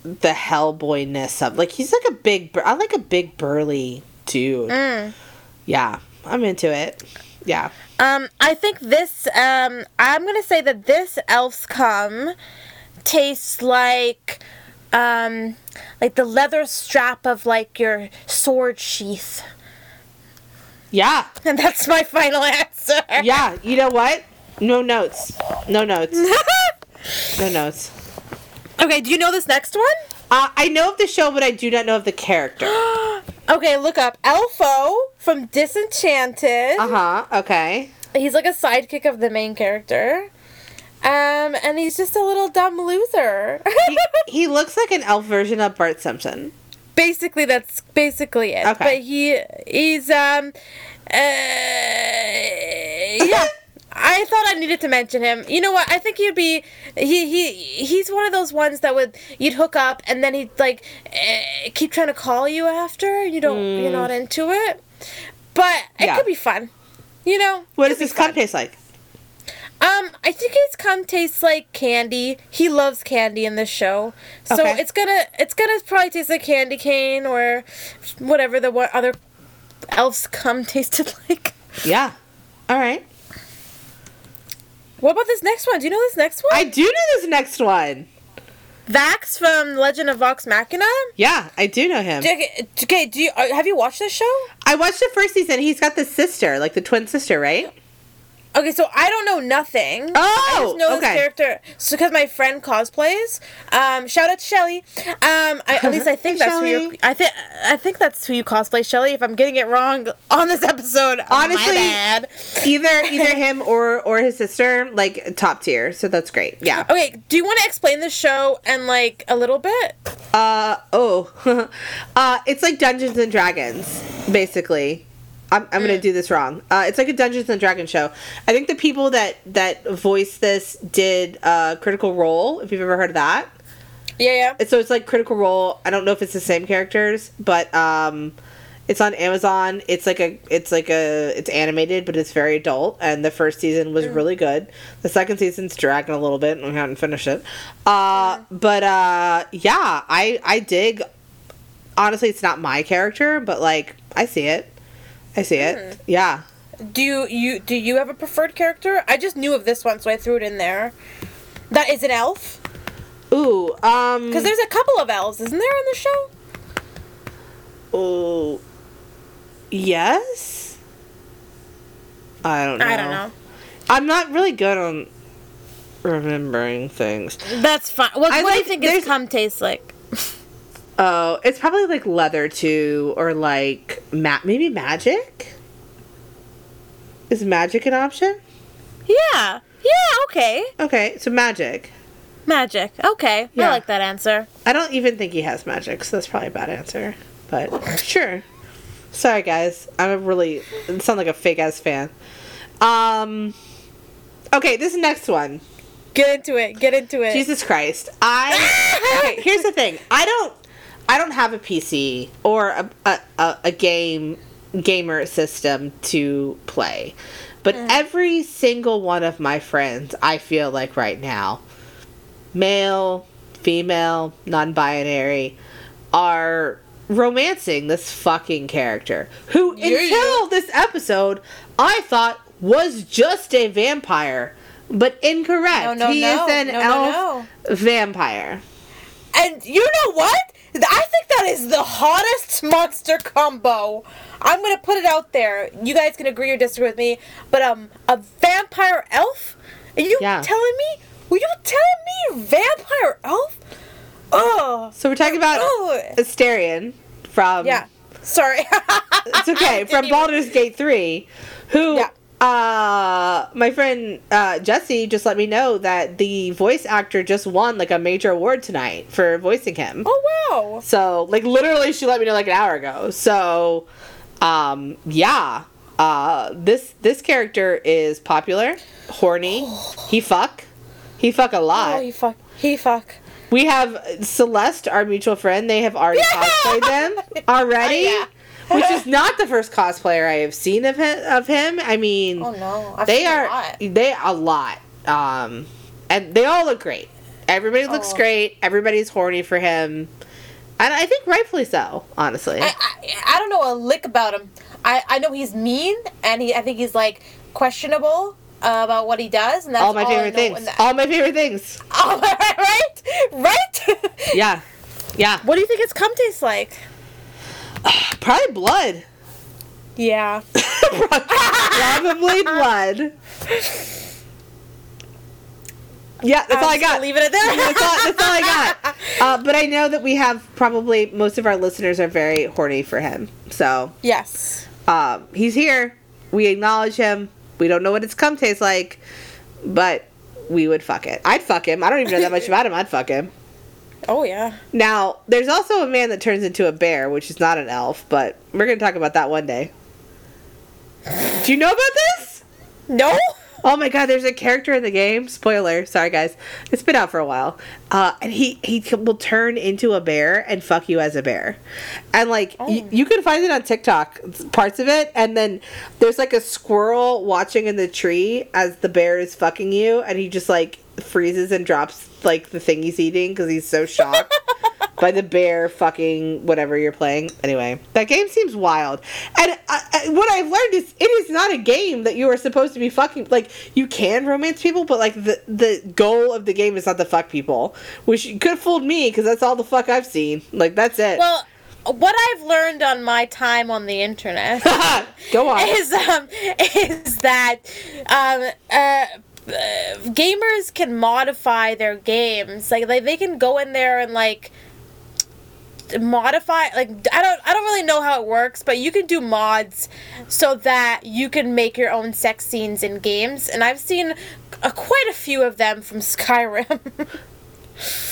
the Hellboyness of like he's like a big I like a big burly dude. Mm. Yeah, I'm into it. Yeah. Um, I think this. Um, I'm gonna say that this elf's Come tastes like, um, like the leather strap of like your sword sheath, Yeah. and that's my final answer. Yeah. You know what? No notes. No notes. No notes. okay. Do you know this next one? Uh, I know of the show, but I do not know of the character. Okay, look up Elfo from Disenchanted. Uh huh. Okay. He's like a sidekick of the main character. Um, and he's just a little dumb loser. He, he looks like an elf version of Bart Simpson. basically that's basically it. Okay. But he he's um uh, yeah. I thought I needed to mention him. You know what? I think he'd be he he he's one of those ones that would you'd hook up and then he'd like eh, keep trying to call you after you don't you're not into it. But it Yeah. could be fun. You know. What does be this cum taste like? Um, I think his cum tastes like candy. He loves candy in this show, so Okay. it's gonna it's gonna probably taste like candy cane or whatever the what other elves cum tasted like. Yeah. All right. What about this next one? Do you know this next one? I do know this next one. Vax from Legend of Vox Machina. Yeah, I do know him. Okay, okay, do you uh, have you watched this show? I watched the first season. He's got the sister, like the twin sister, right? Okay, so I don't know nothing. I Oh, just know okay. this character so because my friend cosplays. Um, shout out to Shelly. Um, I, at least I think that's who you. I think I think that's who you cosplay, Shelly. If I'm getting it wrong on this episode, Honestly, my bad. Either either him or or his sister, like top tier. So that's great. Yeah. Okay, do you want to explain the show and like a little bit? Uh oh. uh it's like Dungeons and Dragons, basically. I'm, I'm gonna do this wrong. Uh, it's like a Dungeons and Dragons show. I think the people that that voiced this did uh, Critical Role. If you've ever heard of that, Yeah, yeah. So it's like Critical Role. I don't know if it's the same characters, but um, it's on Amazon. It's like a it's like a it's animated, but it's very adult. And the first season was really good. The second season's dragging a little bit, and we haven't finished it. Uh, but uh, yeah, I I dig. Honestly, it's not my character, but like I see it. I see it. Yeah. Do you, you do you have a preferred character? I just knew of this one, so I threw it in there. That is an elf. Ooh. Um. Because there's a couple of elves, isn't there, in the show? Ooh. Yes. I don't know. I don't know. I'm not really good on remembering things. That's fine. What, what do you think his cum tastes like? Oh, it's probably like leather too, or like ma- maybe magic. Is magic an option? Yeah. Yeah, okay. Okay, so magic. Magic. Okay. Yeah. I like that answer. I don't even think he has magic, so that's probably a bad answer. But sure. Sorry, guys. I'm a really sound like a fake ass fan. Um. Okay, this next one. Get into it. Get into it. Jesus Christ. I okay. Here's the thing. I don't. I don't have a PC or a a, a, game gamer system to play, but mm. every single one of my friends, I feel like right now, male, female, non-binary, are romancing this fucking character who until this episode I thought was just a vampire. But incorrect. No, no, he no. is an elf vampire. And you know what? I think that is the hottest monster combo. I'm gonna put it out there. You guys can agree or disagree with me, but um, a vampire elf? Are you Yeah. telling me? Were you telling me vampire elf? Oh, So we're talking about Oh. Astarion from yeah. Sorry. It's okay, from Baldur's Gate 3, who Yeah. Uh my friend uh Jesse just let me know that the voice actor just won like a major award tonight for voicing him. Oh wow. So, like literally she let me know like an hour ago. So, um yeah. Uh this this character is popular, horny. He fuck. He fuck a lot. Oh, he fuck. He fuck. We have Celeste, our mutual friend. They have already cosplayed them already, Oh, which is not the first cosplayer I have seen of him. Of him, I mean, Oh no. I've they seen a are lot. they a lot, um, and they all look great. Everybody looks Oh. great. Everybody's horny for him, and I think rightfully so. Honestly, I, I, I don't know a lick about him. I, I know he's mean, and he I think he's like questionable uh, about what he does, and that's all my I favorite things. that- All my favorite things. Oh, right, right. Yeah, yeah. What do you think his cum tastes like? Probably blood. Yeah. Probably blood. Yeah, that's all I I'm got. Leave it at that. that's, all, that's all I got. Uh, but I know that we have probably most of our listeners are very horny for him. So Yes. um, he's here. We acknowledge him. We don't know what his cum tastes like, but we would fuck it. I'd fuck him. I don't even know that much about him. I'd fuck him. Oh yeah. Now, there's also a man that turns into a bear, which is not an elf, but we're going to talk about that one day. Do you know about this? No. Oh my god, there's a character in the game. Spoiler, sorry guys. It's been out for a while. Uh, and he he will turn into a bear and fuck you as a bear. And like y- Oh. you can find it on TikTok, parts of it, and then there's like a squirrel watching in the tree as the bear is fucking you, and he just like freezes and drops like the thing he's eating because he's so shocked. by the bear fucking whatever you're playing. Anyway, that game seems wild. And I, I, what I've learned is it is not a game that you are supposed to be fucking. Like you can romance people, but like the the goal of the game is not to fuck people, which could have fooled me because that's all the fuck I've seen. Like that's it. Well, what I've learned on my time on the internet Go on. is um is that um uh. Uh, Gamers can modify their games. Like, like they can go in there and like modify like I don't I don't really know how it works, but you can do mods so that you can make your own sex scenes in games, and I've seen uh, quite a few of them from Skyrim.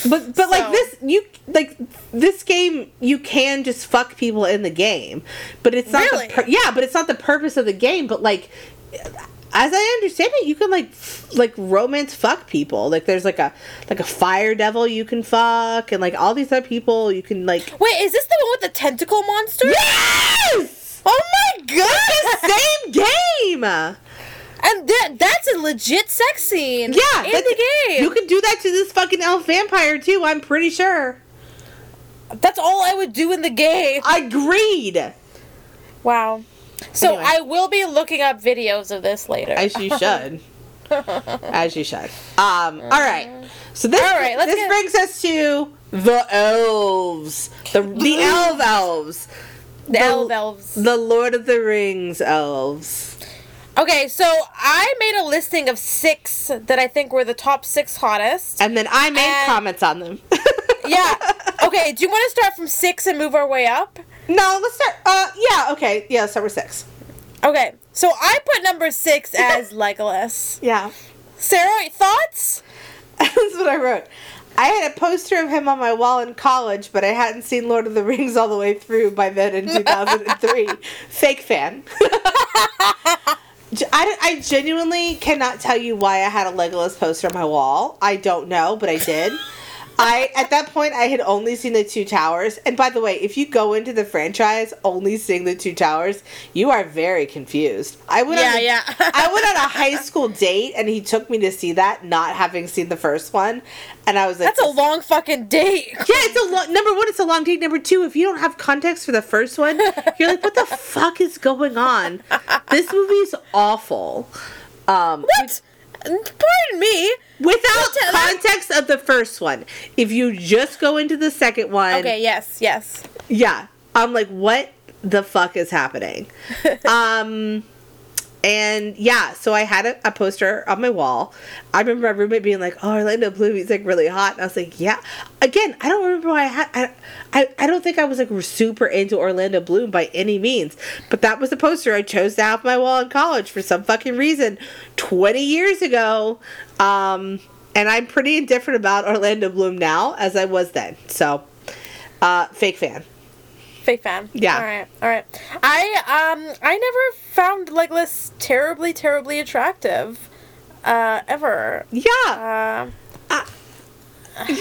But but like this you like this game you can just fuck people in the game, but it's not Really? the pur- yeah, but it's not the purpose of the game. But like as I understand it, you can like f- like romance fuck people. Like there's like a like a fire devil you can fuck, and like all these other people you can like. Wait, is this the one with the tentacle monster? Yes, Oh my god! same game. And that that's a legit sex scene. Yeah, in the game. You can do that to this fucking elf vampire too. I'm pretty sure. That's all I would do in the game. Agreed. Wow. So Anyway. I will be looking up videos of this later. As you should. As you should. Um, all right. So this All right, this get- brings us to the elves. The the elf elves. the elf elves. The Lord of the Rings elves. Okay, so I made a listing of six that I think were the top six hottest. And then I made And- comments on them. Yeah. Okay, do you want to start from six and move our way up? No, let's start uh yeah, okay. Yeah, let's start with six. Okay, so I put number six as Legolas. Yeah. Sarah, thoughts? That's what I wrote. I had a poster of him on my wall in college, but I hadn't seen Lord of the Rings all the way through by then in 2003. Fake fan. I, I genuinely cannot tell you why I had a Legolas poster on my wall. I don't know, but I did. I at that point I had only seen the two towers. And by the way, if you go into the franchise only seeing the two towers, you are very confused. I went Yeah, on a, yeah. I went on a high school date and he took me to see that, not having seen the first one. And I was like That's a long fucking date. yeah, it's a long. Number one, it's a long date. Number two, if you don't have context for the first one, you're like, "What the fuck is going on?" This movie's awful. Um, What? Pardon me. without tell context of the first one, if you just go into the second one, Okay, yes, yes. yeah, I'm like, "What the fuck is happening?" um, and yeah, so I had a, a poster on my wall. I remember my roommate being like, "Oh, Orlando Bloom, he's like really hot," and I was like, "Yeah." Again, I don't remember why I had. I, I, I don't think I was like super into Orlando Bloom by any means, but that was the poster I chose to have my wall in college for some fucking reason, twenty years ago. Um, and I'm pretty indifferent about Orlando Bloom now as I was then. So, uh, fake fan. Fake fan. Yeah. All right. All right. I um I never found Legolas terribly terribly attractive, uh ever. Yeah, Uh,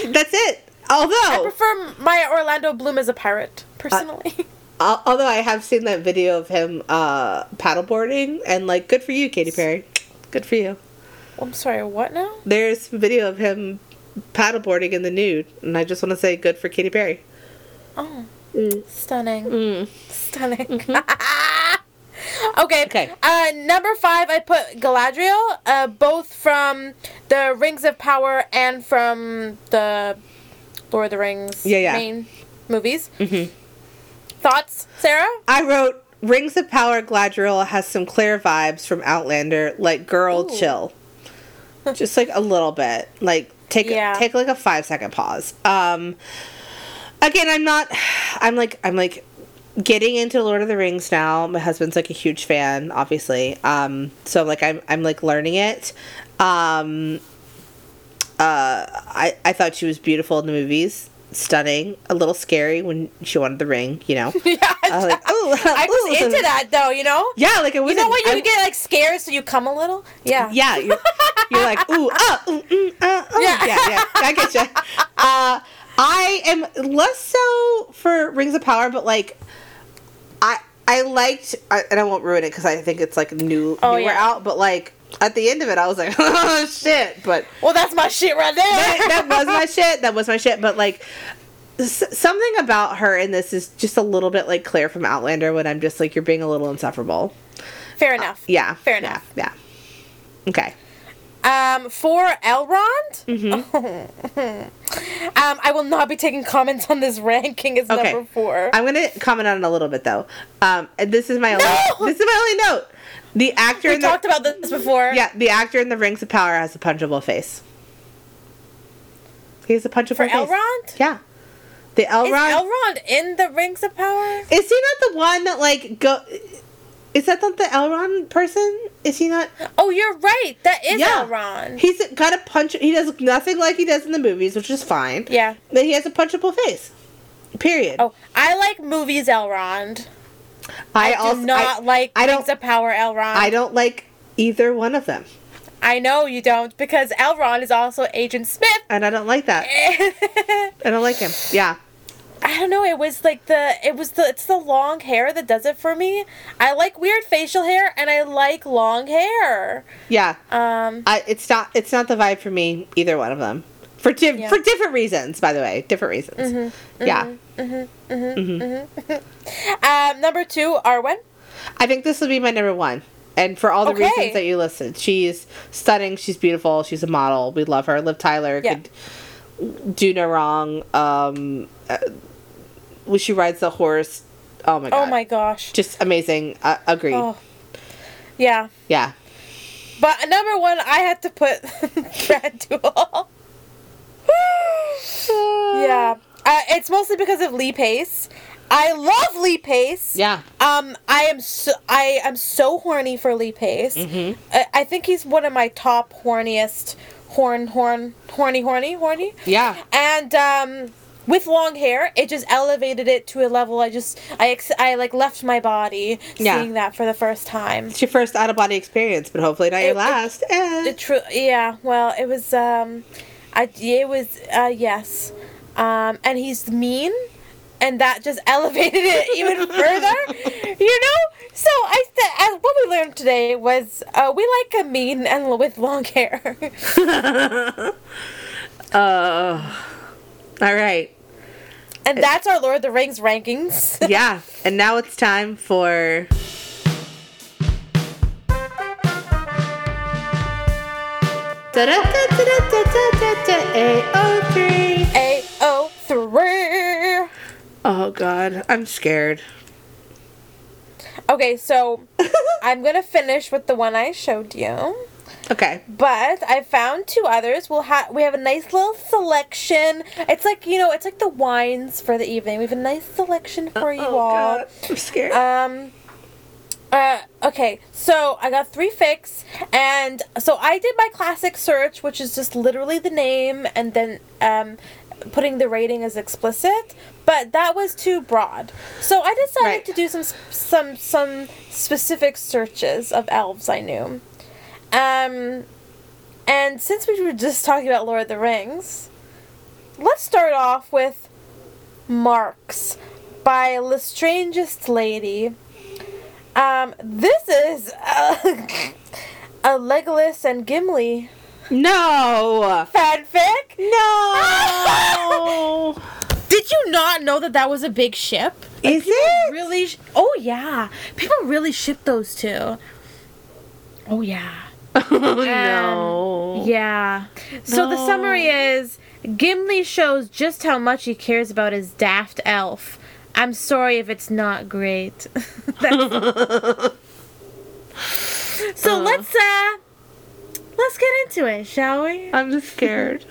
that's it. Although I prefer my Orlando Bloom as a pirate personally. Al- although I have seen that video of him uh, paddleboarding, and like, good for you, Katy Perry. Good for you. I'm sorry. What now? There's video of him paddleboarding in the nude, and I just want to say, good for Katy Perry. Oh, Mm. stunning. Stunning. okay. Okay. Uh, number five, I put Galadriel, uh, both from the Rings of Power and from the Lord of the Rings Yeah, yeah. main movies. Mm-hmm. Thoughts, Sarah? I wrote Rings of Power Galadriel has some clear vibes from Outlander, like girl Ooh. chill. Just like a little bit. Like take Yeah. take like a 5 second pause. Um again, I'm not I'm like I'm like getting into Lord of the Rings now. My husband's like a huge fan, obviously. Um so like I'm I'm like learning it. Um uh I I thought she was beautiful in the movies. stunning, a little scary when she wanted the ring, you know. yeah, I was like, oh, I was into that though. You know. Yeah, like it was. You know when you get like scared, so you come a little. Yeah. Yeah, you're, you're like ooh ah ooh, mm, uh, oh. Yeah. yeah yeah I get you. Uh, I am less so for Rings of Power, but like I I liked I, and I won't ruin it because I think it's like new Oh, newer yeah. out, but like at the end of it, I was like oh shit, but Well, that's my shit right there. that, that was my shit. That was my shit. But like, s- something about her in this is just a little bit like Claire from Outlander. When I'm just like, you're being a little insufferable. Fair enough. Uh, yeah. Fair yeah, enough. Yeah. Okay. Um, for Elrond, Mm-hmm. um, I will not be taking comments on this ranking as Okay. number four. I'm gonna comment on it a little bit though. Um, this is my only. This is my only note. The actor we in the talked about this before. yeah, the actor in the Rings of Power has a punchable face. He has a punchable For face. Elrond? Yeah. The Elrond. Is. Elrond in the Rings of Power? Is he not the one that like go? Is that not the Elrond person? Is he not? Oh, you're right. That is Yeah. Elrond. He's got a punch. He does nothing like he does in the movies, which is fine. yeah. But he has a punchable face. Period. Oh, I like movies Elrond. I, do also not I, like I Rings don't. of Power Elrond. I don't like either one of them, I know you don't because Elrond is also Agent Smith. and I don't like that. I I don't like him. Yeah. Don't know. It was like the it was the it's the long hair that does it for me. I like weird facial hair and I like long hair. Yeah. Um, I, it's not. It's not the vibe for me. Either one of them. For di- Yeah. for different reasons, by the way. Different reasons. Yeah. Mm-hmm. Yeah. um, number two, Arwen. I think this will be my number one. And for all the Okay. reasons that you listed, she's stunning. She's beautiful. She's a model. We love her. Liv Tyler Yeah. could do no wrong. Um, uh, when she rides the horse, oh my god, Oh my gosh. just amazing. Uh, agreed. Oh. Yeah. Yeah, But number one, I had to put Brad Thranduil. yeah. Uh, it's mostly because of Lee Pace. I love Lee Pace. yeah. Um, I am so I am so horny for Lee Pace. Mhm. I, I think he's one of my top horniest horn horn horny horny horny. Yeah. And um, with long hair, it just elevated it to a level. I just I ex- I like left my body Yeah. seeing that for the first time. It's your first out of body experience, but hopefully not It- your it- last. Eh. The true, yeah. Well, it was. Um, I it was. Uh, yes. Um, and he's mean, and that just elevated it even further. You know. So I th- as what we learned today was uh, we like a mean and with long hair. uh, all right. And that's our Lord of the Rings rankings. yeah, and now it's time for. AO3. A O three. Oh god, I'm scared. Okay, so I'm gonna finish with the one I showed you. Okay. But I found two others. We'll have we have a nice little selection. It's like you know, it's like the wines for the evening. We have a nice selection for you oh all. god, I'm scared. Um. Uh, okay, so I got three fix, and so I did my classic search, which is just literally the name and then um, putting the rating as explicit. But that was too broad, so I decided Right. to do some some some specific searches of elves I knew. Um, and since we were just talking about Lord of the Rings, let's start off with Marks by The Strangest Lady. Um, this is uh, a Legolas and Gimli no. fanfic. No. Did you not know that that was a big ship? Is it? really? Sh- oh yeah, people really ship those two. Oh yeah. oh no. Yeah. So the summary is Gimli shows just how much he cares about his daft elf. I'm sorry if it's not great. So Uh. let's uh let's get into it, shall we? I'm just scared.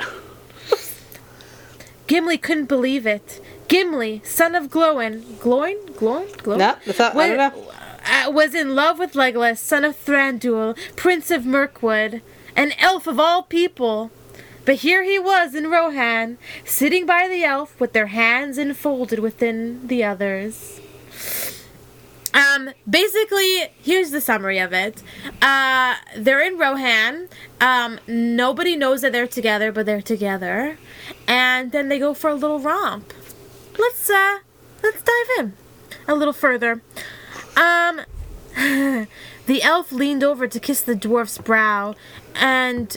Gimli couldn't believe it. Gimli, son of Glóin, Glóin, Glóin, Glóin. No, that's not, I don't know. Uh, was in love with Legolas, son of Thranduil, prince of Mirkwood, an elf of all people. But here he was in Rohan, sitting by the elf with their hands enfolded within the others. Um, basically, here's the summary of it. Uh, they're in Rohan. Um, nobody knows that they're together, but they're together. And then they go for a little romp. Let's, uh, let's dive in a little further. Um, the elf leaned over to kiss the dwarf's brow, and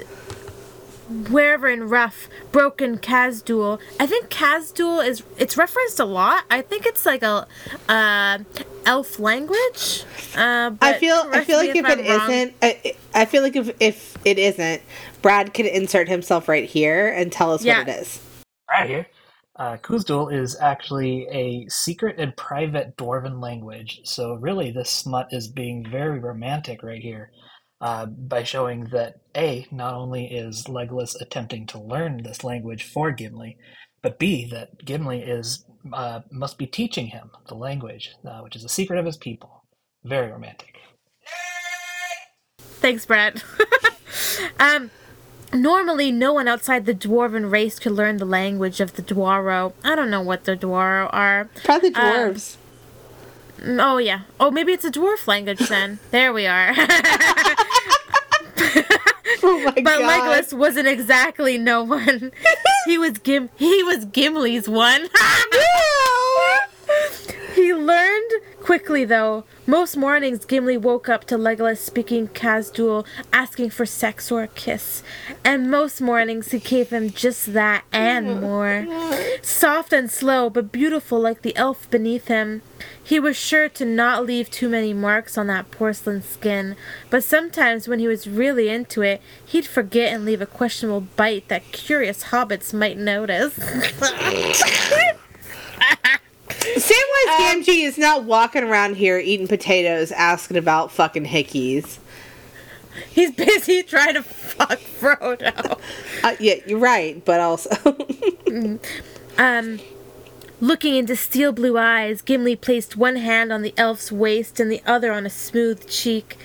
wherever in rough, broken Kazdul. I think Kazdul is it's referenced a lot. I think it's like a uh, elf language. Uh, I feel I feel like if I'm it wrong. not I, I feel like if if it isn't, Brad could insert himself right here and tell us Yeah. what it is. Right here. Uh, Khuzdul is actually a secret and private dwarven language. So, really, this smut is being very romantic right here uh, by showing that A, not only is Legolas attempting to learn this language for Gimli, but B, that Gimli is uh, must be teaching him the language, uh, which is a secret of his people. Very romantic. Thanks, Brett. um, normally, no one outside the dwarven race could learn the language of the Dwarrow. I don't know what the Dwarrow are. Probably Um, dwarves. Mm, Oh yeah. Oh, maybe it's a dwarf language then. there we are. oh my But god! Legolas wasn't exactly no one. he was Gim. He was Gimli's one. He learned quickly, though. Most mornings, Gimli woke up to Legolas speaking Kazdul, asking for sex or a kiss, and most mornings he gave him just that and oh more. Soft and slow, but beautiful like the elf beneath him. He was sure to not leave too many marks on that porcelain skin, but sometimes when he was really into it, he'd forget and leave a questionable bite that curious hobbits might notice. Samwise Um, Gamgee is not walking around here eating potatoes, asking about fucking hickeys. He's busy trying to fuck Frodo. Uh, yeah, you're right, but also Um, looking into steel blue eyes, Gimli placed one hand on the elf's waist and the other on a smooth cheek.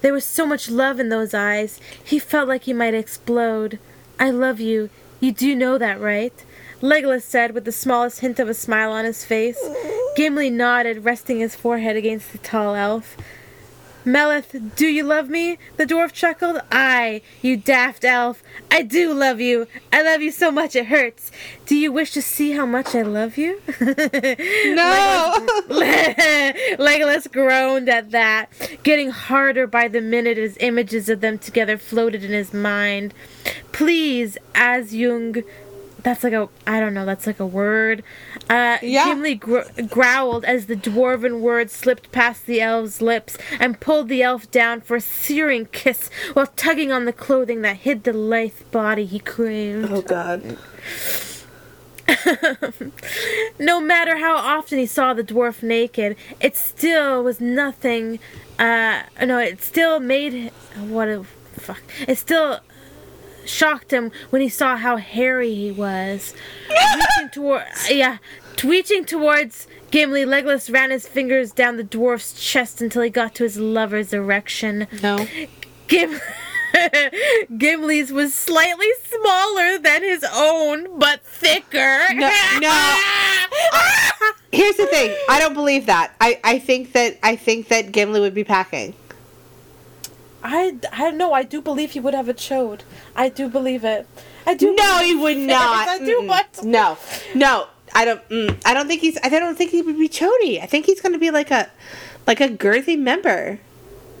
There was so much love in those eyes, he felt like he might explode. I love you. You do know that, right? Legolas said with the smallest hint of a smile on his face. Gimli nodded, resting his forehead against the tall elf. Melith, do you love me? The dwarf chuckled. Aye, you daft elf. I do love you. I love you so much it hurts. Do you wish to see how much I love you? no. Legolas groaned at that, getting harder by the minute as images of them together floated in his mind. Please, Asjung. That's like a, I don't know, that's like a word. Uh, Yeah. Gimli gr- growled as the dwarven word slipped past the elf's lips and pulled the elf down for a searing kiss while tugging on the clothing that hid the lithe body he craved. oh god. No matter how often he saw the dwarf naked, it still was nothing. Uh, no, it still made what a fuck. It still shocked him when he saw how hairy he was. reaching toward, yeah, reaching towards Gimli, Legolas ran his fingers down the dwarf's chest until he got to his lover's erection. No. Gim- Gimli's was slightly smaller than his own, but thicker. No, no. Here's the thing. I don't believe that. I, I think that I think that Gimli would be packing. I, I know. I do believe he would have a chode. I do believe it. I do. No, he would not. I do want. No, no. I don't. Mm, I don't think he's. I don't think he would be chody. I think he's going to be like a, like a girthy member.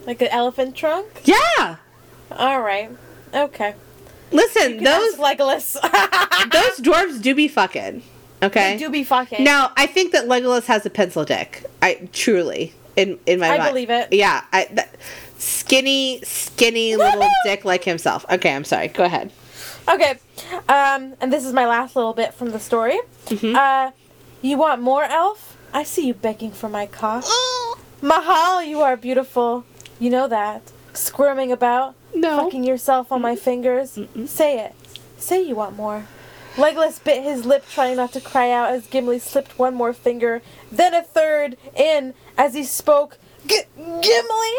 Like an elephant trunk. Yeah. All right. Okay. Listen, those Those Legolas. those dwarves do be fucking. Okay. They do be fucking. Now, I think that Legolas has a pencil dick. I truly in in my mind. I mind. believe it. Yeah, I, that, skinny, skinny little dick like himself. Okay, I'm sorry. Go ahead. Okay. Um, and this is my last little bit from the story. Mm-hmm. Uh, you want more, elf? I see you begging for my cock. Mahal, you are beautiful. You know that. Squirming about, No. fucking yourself on my fingers. Say it. Say you want more. Legolas bit his lip, trying not to cry out as Gimli slipped one more finger, then a third in as he spoke. G- Gimli!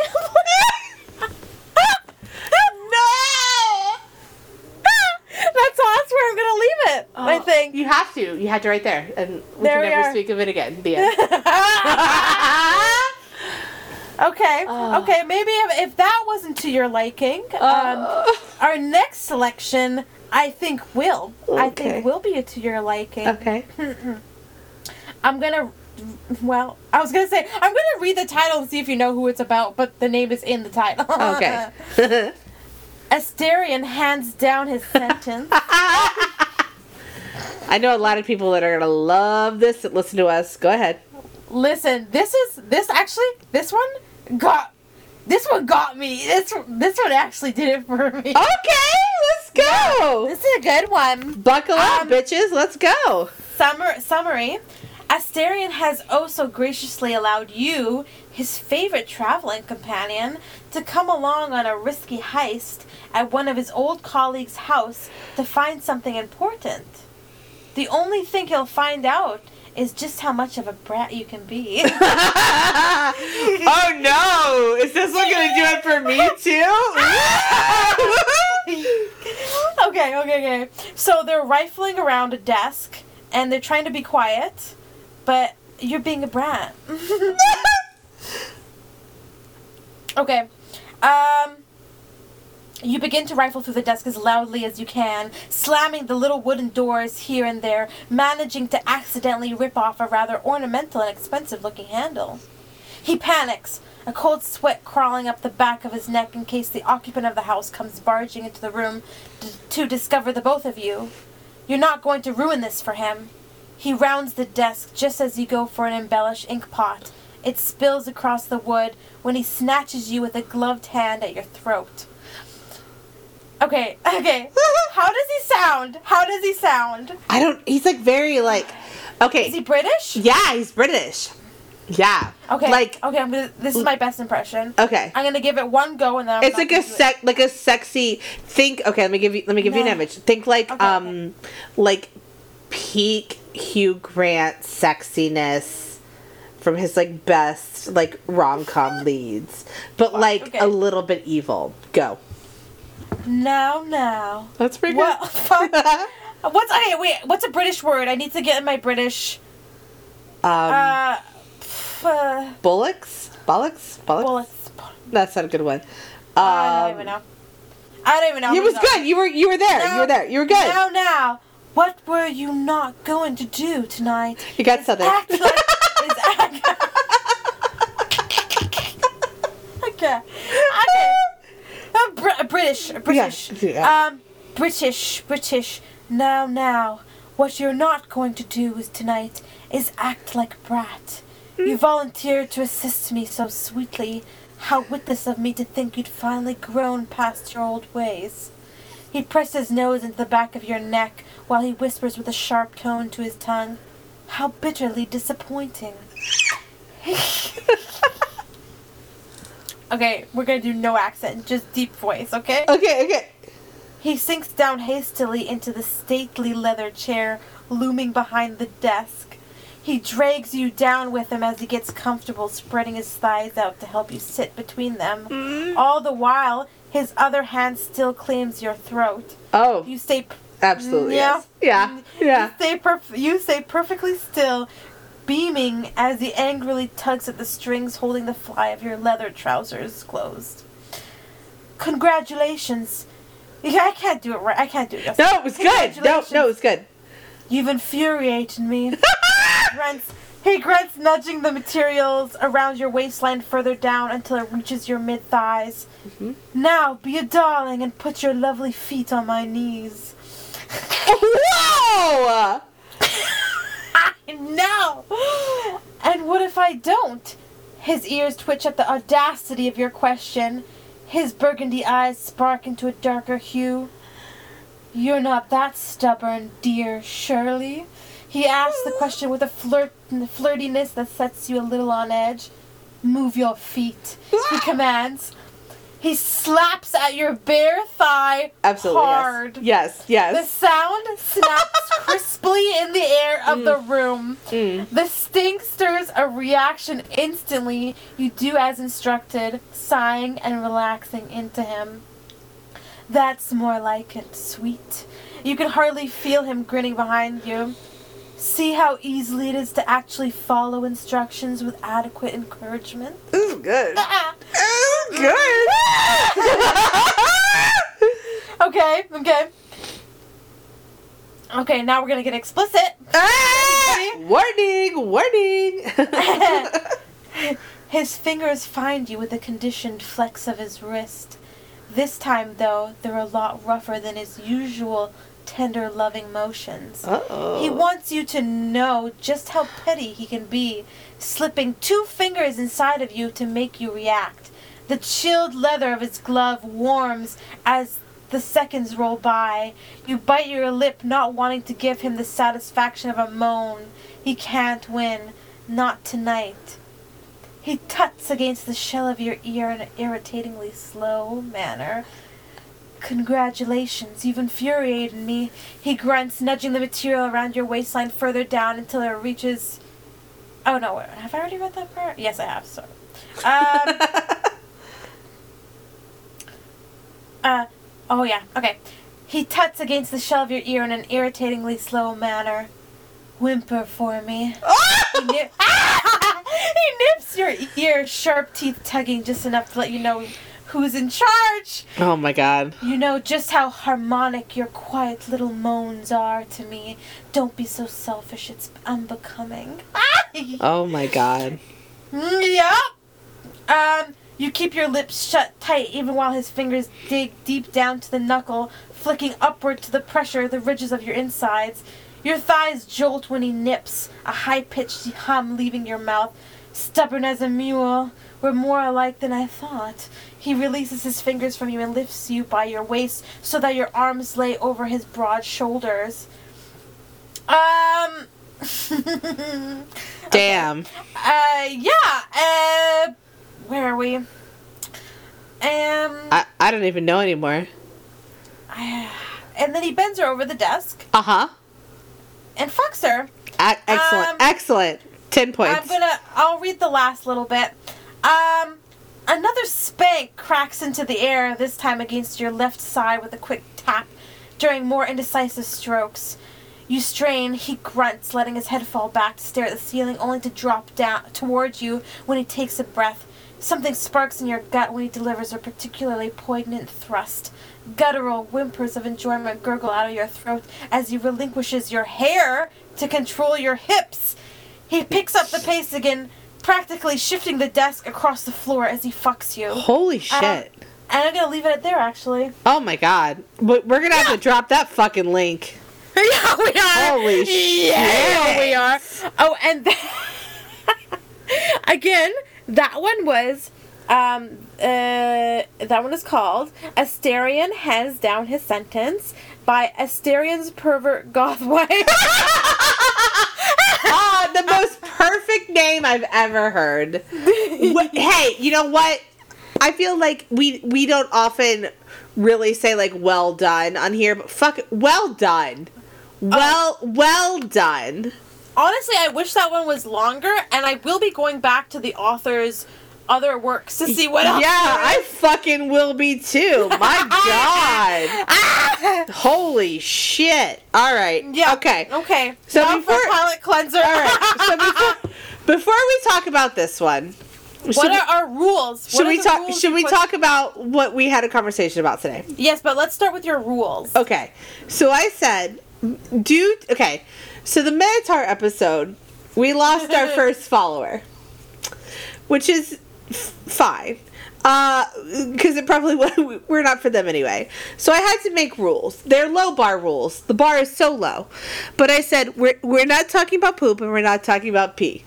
no! That's all. That's where I'm gonna leave it. I think. you have to. You have to right there, and we There can we never are. speak of it again. The end. okay. Oh. Okay. Maybe if, if that wasn't to your liking, um, Uh, our next selection, I think will. I think will be to your liking. okay. I'm gonna. Well, I was gonna say I'm gonna read the title and see if you know who it's about, but the name is in the title. Okay. Astarion hands down his sentence. I know a lot of people that are gonna love this that listen to us. Go ahead. Listen, this is this actually this one got this one got me. This this one actually did it for me. Okay, let's go. This is a good one. Buckle up, Um, bitches. Let's go. Summer summary. Astarion has oh so graciously allowed you, his favorite traveling companion, to come along on a risky heist at one of his old colleagues' house to find something important. The only thing he'll find out is just how much of a brat you can be. oh no! Is this one gonna do it for me too? okay, okay, okay. So they're rifling around a desk and they're trying to be quiet, but you're being a brat. okay. Um you begin to rifle through the desk as loudly as you can, slamming the little wooden doors here and there, managing to accidentally rip off a rather ornamental and expensive looking handle. He panics, a cold sweat crawling up the back of his neck in case the occupant of the house comes barging into the room d- to discover the both of you. You're not going to ruin this for him. He rounds the desk just as you go for an embellished ink pot. It spills across the wood when he snatches you with a gloved hand at your throat. Okay, okay. How does he sound? How does he sound? I don't. He's like very like. Okay. Is he British? yeah, he's British. Yeah. Okay. Like okay, I'm gonna. This is my best impression. okay. I'm gonna give it one go and then I'm It's like a gonna it. sec, like a sexy. Think. Okay, let me give you. Let me give you an image. Think like Okay, um, like peak Hugh Grant sexiness from his like best like rom com leads, but like okay. a little bit evil. Go. Now, now. That's pretty What? fuck? What's okay? Wait. What's a British word? I need to get in my British. um, Uh, pff, uh bullocks, bollocks, bollocks. bullets. That's not a good one. Um, I don't even know. I don't even know. It was good. You were you were there. you were there. You were good. Now, now. What were you not going to do tonight? you got something. Act like. okay. Okay. Uh, Br- British, British. yeah. Um, British, British. Now, now, what you're not going to do tonight is act like a brat. You volunteered to assist me so sweetly. How witless of me to think you'd finally grown past your old ways. He pressed his nose into the back of your neck while he whispers with a sharp tone to his tongue, How bitterly disappointing. okay, we're gonna do no accent, just deep voice, okay? okay. Okay. He sinks down hastily into the stately leather chair looming behind the desk. He drags you down with him as he gets comfortable, spreading his thighs out to help you sit between them. Mm-hmm. All the while, his other hand still claims your throat. Oh, You stay. p- absolutely. Yeah. Yes. Yeah. Yeah. You stay perf- You stay perfectly still, beaming as he angrily tugs at the strings holding the fly of your leather trousers closed. Congratulations. Yeah, I can't do it right. I can't do it. No, it was good. No, no, it was good. You've infuriated me. grunts. He grunts, nudging the materials around your waistline further down until it reaches your mid thighs. Mm-hmm. Now, be a darling and put your lovely feet on my knees. Whoa! no! And what if I don't? His ears twitch at the audacity of your question. His burgundy eyes spark into a darker hue. You're not that stubborn, dear Shirley. He asks the question with a flirt flirtiness that sets you a little on edge. Move your feet, he commands. He slaps at your bare thigh Absolutely. hard. Yes. Yes. The sound snaps crisply in the air of the room. Mm. The sting stirs a reaction instantly. You do as instructed, sighing and relaxing into him. That's more like it, sweet. You can hardly feel him grinning behind you. See how easily it is to actually follow instructions with adequate encouragement? Is good. This is good. okay, okay. Okay, now we're gonna get explicit. Ah! warning, warning. His fingers find you with a conditioned flex of his wrist. This time, though, they're a lot rougher than his usual tender, loving motions. Uh-oh. He wants you to know just how petty he can be, slipping two fingers inside of you to make you react. The chilled leather of his glove warms as the seconds roll by. You bite your lip, not wanting to give him the satisfaction of a moan. He can't win. Not tonight. He tuts against the shell of your ear in an irritatingly slow manner. Congratulations, you've infuriated me. He grunts, nudging the material around your waistline further down until it reaches. Oh no, wait, have I already read that part? Yes, I have. Sorry. Um, uh, oh yeah, okay. He tuts against the shell of your ear in an irritatingly slow manner. Whimper for me. He, nip- he nips your ear, sharp teeth tugging just enough to let you know who's in charge. oh my god. You know just how harmonic your quiet little moans are to me. Don't be so selfish, it's unbecoming. Oh my god. yep. Um, you keep your lips shut tight even while his fingers dig deep down to the knuckle, flicking upward to the pressure of the ridges of your insides. Your thighs jolt when he nips, a high pitched hum leaving your mouth. Stubborn as a mule, we're more alike than I thought. He releases his fingers from you and lifts you by your waist so that your arms lay over his broad shoulders. Um. Damn. Uh, yeah. Uh, where are we? Um, I, I don't even know anymore. I, and then he bends her over the desk Uh huh. and fucks her. excellent. Um, excellent. Ten points. I'm gonna. I'll read the last little bit. Um, another spank cracks into the air. This time against your left side with a quick tap. During more indecisive strokes, you strain. He grunts, letting his head fall back to stare at the ceiling, only to drop down towards you when he takes a breath. Something sparks in your gut when he delivers a particularly poignant thrust. Guttural whimpers of enjoyment gurgle out of your throat as he relinquishes your hair to control your hips. He picks up the pace again, practically shifting the desk across the floor as he fucks you. Holy shit. Um, and I'm gonna leave it at there, actually. oh my god. But we're gonna have to drop that fucking link. yeah, we are. Holy shit. Yeah, we are. Oh, and th- again, that one was. Um, uh, that one is called Astarion Hands Down His Sentence by Astarion's Pervert Goth Wife. Ah, the most perfect name I've ever heard. Hey, you know what? I feel like we we don't often really say like well done on here, but fuck it, well done. Well well done. Honestly, I wish that one was longer, and I will be going back to the author's other works to see what else. Yeah, I fucking will be too. My god. Ah! Holy shit. All right. Yeah. Okay. Okay. So before- for palate cleanser. All right. So before, before we talk about this one, should what are our rules? should What are we talk? Should we put- talk about what we had a conversation about today? Yes, but let's start with your rules. Okay. So I said, do okay. So the Minotaur episode, we lost our first follower, which is fine. Because it probably we're not for them anyway. So I had to make rules. They're low bar rules. The bar is so low. But I said we're we're not talking about poop and we're not talking about pee.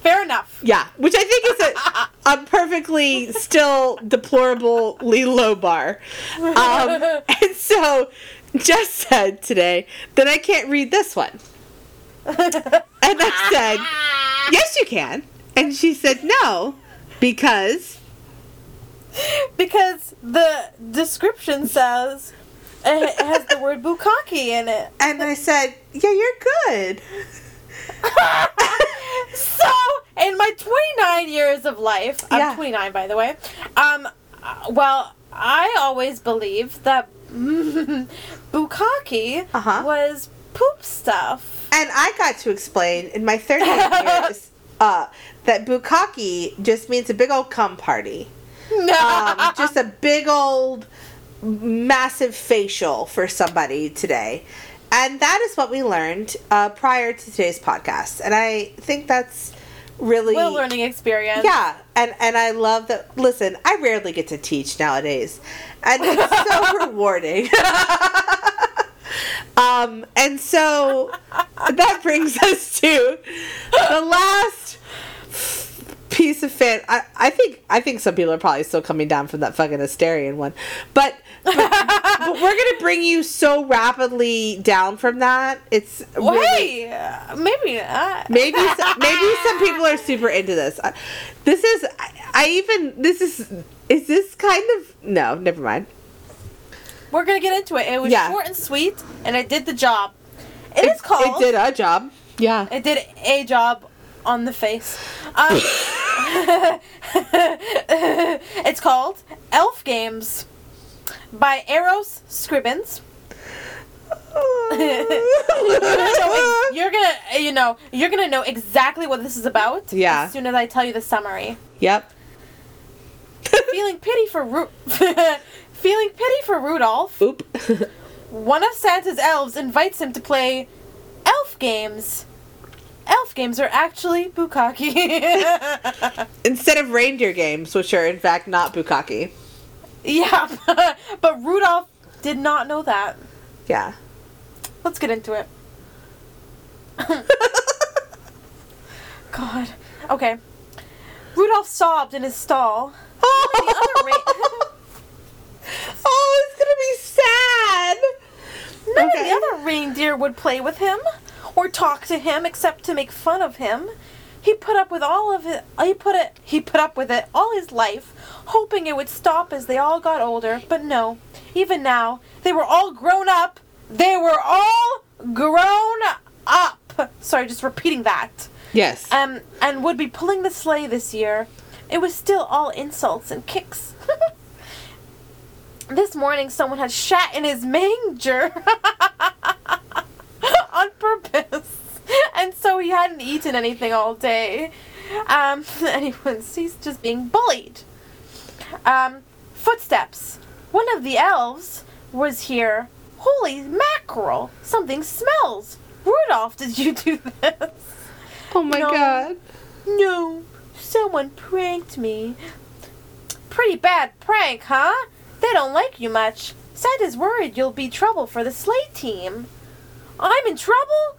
Fair enough. Yeah, which I think is a, a perfectly still deplorably low bar. Um, and so Jess said today that I can't read this one. And I said, yes, you can. And she said, no, because. Because the description says it has the word bukkake in it. And I said, yeah, you're good. So, in my 29 years of life, I'm 29 by the way. Um, well, I always believed that bukkake Uh-huh. was poop stuff. And I got to explain in my 30 years uh, that bukkake just means a big old cum party. Um, just a big old massive facial for somebody today. And that is what we learned uh, prior to today's podcast. And I think that's really well, learning experience. Yeah, and and I love that. Listen, I rarely get to teach nowadays, and it's so rewarding. um, and so that brings us to the last piece of fan. I, I think I think some people are probably still coming down from that fucking Astarion one, but. but, but we're gonna bring you so rapidly down from that. It's Well, really- hey, uh, maybe not. maybe some, maybe some people are super into this. This is I, I even this is is this kind of no, never mind. We're gonna get into it. It was Yeah. short and sweet, and it did the job. it is called. It did a job. Yeah. It did a job on the face. Um, it's called Elf Games by Eros Scribbins. You're gonna, you know, you're gonna know exactly what this is about. Yeah. As soon as I tell you the summary. yep. Feeling pity for Ru- feeling pity for Rudolph. Oop. One of Santa's elves invites him to play elf games. Elf games are actually bukkake. Instead of reindeer games, which are in fact not bukkake. yeah, but Rudolph did not know that. Yeah. Let's get into it. God. Okay. Rudolph sobbed in his stall. The oh, it's gonna be sad. None Okay. of the other reindeer would play with him or talk to him except to make fun of him. He put up with all of it. He put it. He put up with it all his life, hoping it would stop as they all got older. But no. Even now, they were all grown up. They were all grown up. Sorry, just repeating that. Yes. Um, and would be pulling the sleigh this year. It was still all insults and kicks. this morning, someone had shat in his manger purpose, and so he hadn't eaten anything all day. Um, anyways, he's just being bullied. Um, footsteps. One of the elves was here. Holy mackerel! Something smells. Rudolph, did you do this? oh my no. god. No, someone pranked me. Pretty bad prank, huh? They don't like you much. Santa's worried you'll be trouble for the sleigh team. I'm in trouble?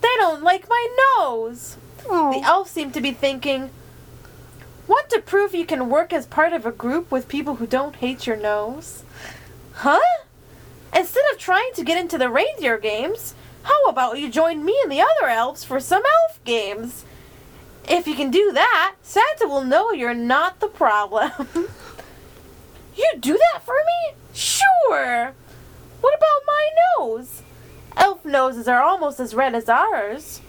They don't like my nose. Oh. The Oh. elves seem to be thinking, Want to prove you can work as part of a group with people who don't hate your nose? Huh? Instead of trying to get into the reindeer games, how about you join me and the other elves for some elf games? If you can do that, Santa will know you're not the problem. you do that for me? Sure. What about my nose? Elf noses are almost as red as ours.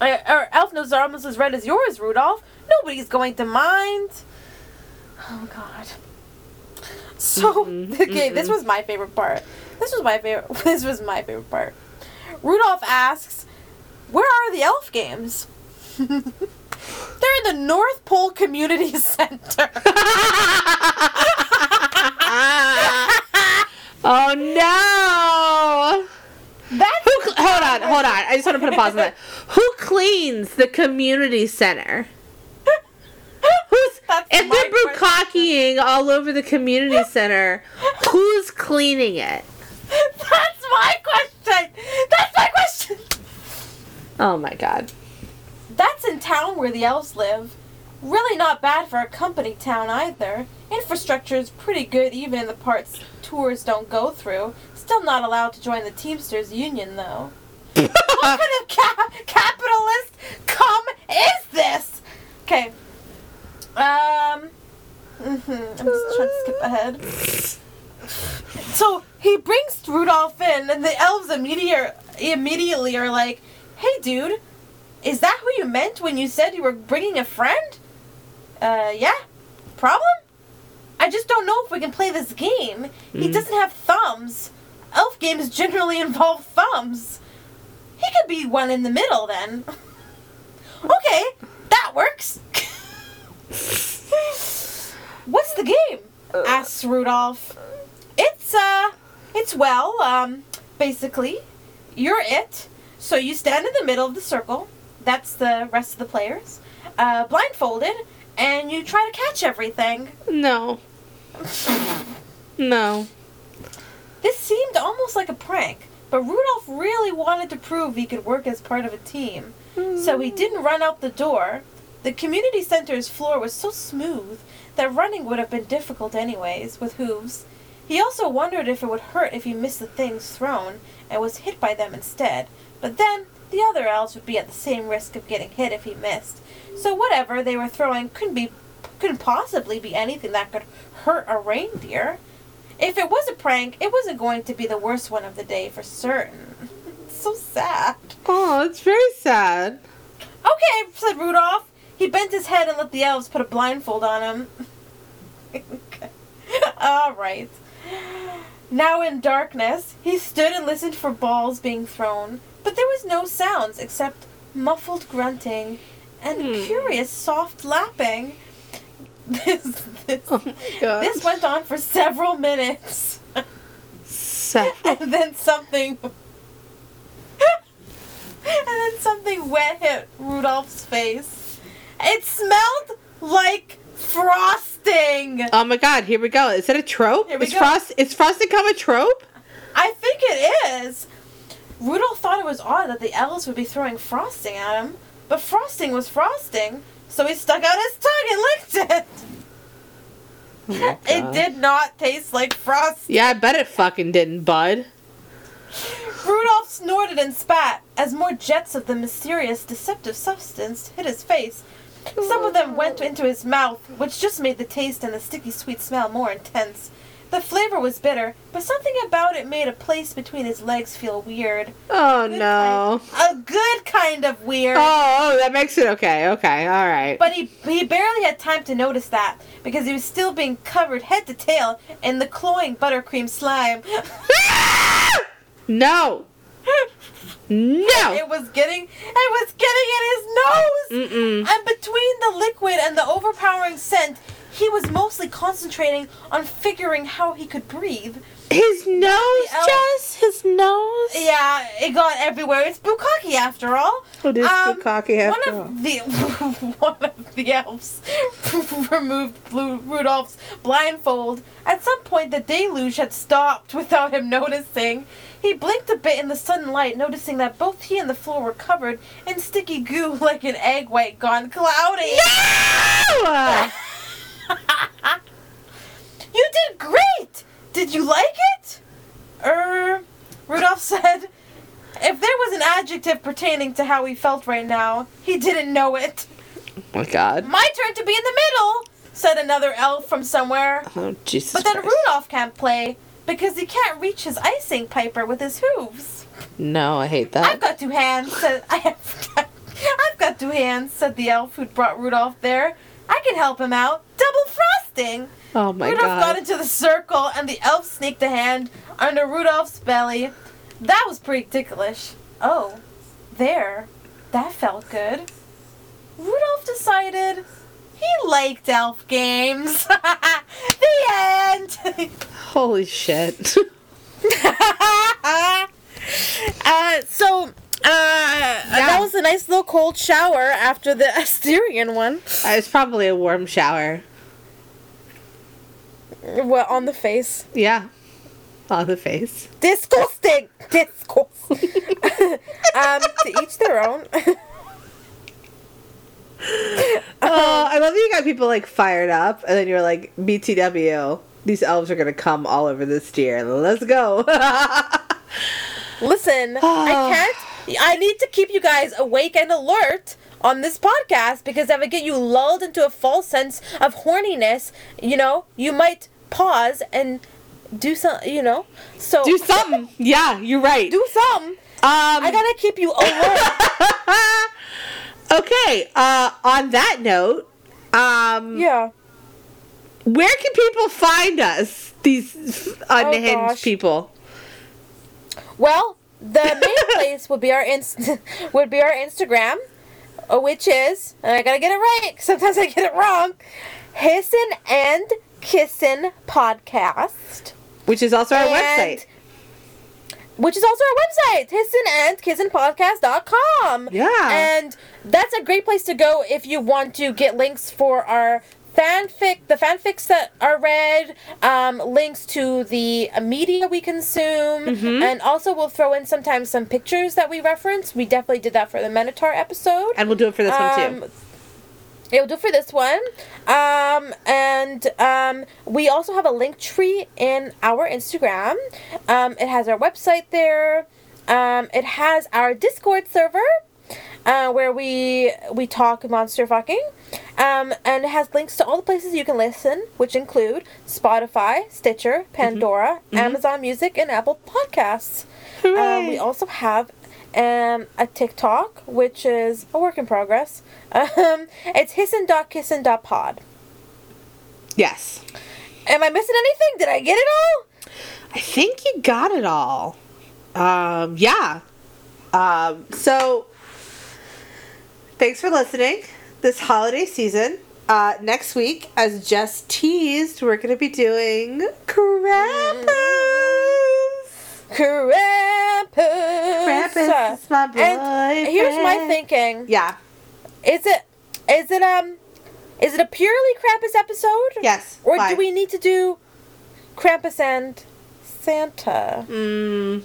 Uh, or elf noses are almost as red as yours, Rudolph. Nobody's going to mind. Oh God. So okay, this was my favorite part. This was my favorite. This was my favorite part. Rudolph asks, "Where are the elf games?" They're in the North Pole Community Center. oh no. That's Who cl- hold on. I just want to put a pause on that. Who cleans the community center? Who's That's if they're bukkakeing all over the community center? Who's cleaning it? That's my question. That's my question. Oh my god. That's in town where the elves live. Really not bad for a company town either. Infrastructure is pretty good even in the parts tours don't go through. Still not allowed to join the Teamsters Union though. What kind of ca- capitalist cum is this? Okay. Um. Mm-hmm. I'm just trying to skip ahead. So he brings Rudolph in, and the elves immediately immediately are like, "Hey, dude, is that who you meant when you said you were bringing a friend?" Uh, yeah. Problem? I just don't know if we can play this game. He Mm. doesn't have thumbs. Elf games generally involve thumbs. He could be one in the middle then. okay, that works. What's the game? asks Rudolph. It's uh it's well, um basically you're it. So you stand in the middle of the circle. That's the rest of the players. Uh blindfolded and you try to catch everything. No. No. This seemed almost like a prank, but Rudolph really wanted to prove he could work as part of a team. So he hmm. didn't run out the door. The community center's floor was so smooth that running would have been difficult anyways, with hooves. He also wondered if it would hurt if he missed the things thrown and was hit by them instead. But then, the other elves would be at the same risk of getting hit if he missed. So whatever they were throwing couldn't be couldn't possibly be anything that could hurt a reindeer. If it was a prank, it wasn't going to be the worst one of the day for certain. It's so sad. Oh, it's very sad. Okay, said Rudolph. He bent his head and let the elves put a blindfold on him. All right. Now in darkness, he stood and listened for balls being thrown, but there was no sounds except muffled grunting and Hmm. curious soft lapping. This this, Oh this went on for several minutes. and then something and then something wet hit Rudolph's face. It smelled like frosting. Oh my god, here we go. Is that a trope? Here we is go. Frost is frosting come a trope? I think it is. Rudolph thought it was odd that the elves would be throwing frosting at him, but frosting was frosting, so he stuck out his tongue and licked it. Oh It did not taste like frosting. Yeah, I bet it fucking didn't, bud. Rudolph snorted and spat as more jets of the mysterious, deceptive substance hit his face. Some of them went into his mouth, which just made the taste and the sticky sweet smell more intense. The flavor was bitter, but something about it made a place between his legs feel weird. Oh Good no. kind- a good kind of weird. Oh, oh, that makes it okay. Okay, all right. But he, he barely had time to notice that because he was still being covered head to tail in the cloying buttercream slime. no. No. It was getting it was getting in his nose. Mm-mm. And between the liquid and the overpowering scent, he was mostly concentrating on figuring how he could breathe. His nose, Jess. His nose. Yeah, it got everywhere. It's bukkake after all. It is Um, cocky after One all. of the one of the elves removed Rudolph's blindfold. At some point, the deluge had stopped without him noticing. He blinked a bit in the sudden light, noticing that both he and the floor were covered in sticky goo like an egg white gone cloudy. No! you did great! Did you like it? Er, Rudolph said. If there was an adjective pertaining to how he felt right now, he didn't know it. oh my god. My turn to be in the middle, said another elf from somewhere. Oh Jesus. But then Christ. Rudolph can't play because he can't reach his icing piper with his hooves. No, I hate that. I've got two hands, said I have I've got two hands, said the elf who'd brought Rudolph there. I can help him out. Double frosting. Oh my god. Rudolph got into the circle and the elf sneaked a hand under Rudolph's belly. That was pretty ticklish. Oh, there. That felt good. Rudolph decided he liked elf games. the end. Holy shit. uh, so, uh, that was a nice little cold shower after the Astarion one. Uh, it's probably a warm shower. What on the face? Yeah. On the face. Disgusting. Disgusting. um, to each their own. Oh, I love that you got people like fired up, and then you're like, BTW, these elves are gonna come all over this deer. Let's go. Listen, I can't. I need to keep you guys awake and alert on this podcast because if I get you lulled into a false sense of horniness, you know, you might pause and do some. You know, so Do something. Yeah, you're right. do something. Um, I gotta keep you alert. okay. Uh, on that note, um, yeah. where can people find us? These unhinged Oh, people. Well, the main place would be our inst- would be our Instagram, uh, which is and I gotta get it right. Sometimes I get it wrong. Hissin and Kissin podcast, Which is also our And- website. which is also our website, hissin and kissinpodcast.com. Yeah. and that's a great place to go if you want to get links for our fanfic, the fanfics that are read, um, links to the media we consume, Mm-hmm. and also we'll throw in sometimes some pictures that we reference. We definitely did that for the Minotaur episode. And we'll do it for this one too. Um, It'll do for this one. Um, and um, we also have a link tree in our Instagram. Um, it has our website there. Um, it has our Discord server uh, where we we talk monster fucking. Um, and it has links to all the places you can listen, which include Spotify, Stitcher, Pandora, Amazon Music, and Apple Podcasts. Um, we also have um, a TikTok, which is a work in progress. Um, it's hissin.kissin.pod. Yes. Am I missing anything? Did I get it all? I think you got it all. Um, yeah. Um, so, thanks for listening this holiday season. Uh, next week, as just teased, we're going to be doing Krampus. Krampus. Krampus is my And here's my thinking: Yeah. is it is it um is it a purely Krampus episode? Yes. Or why? do we need to do Krampus and Santa Mm,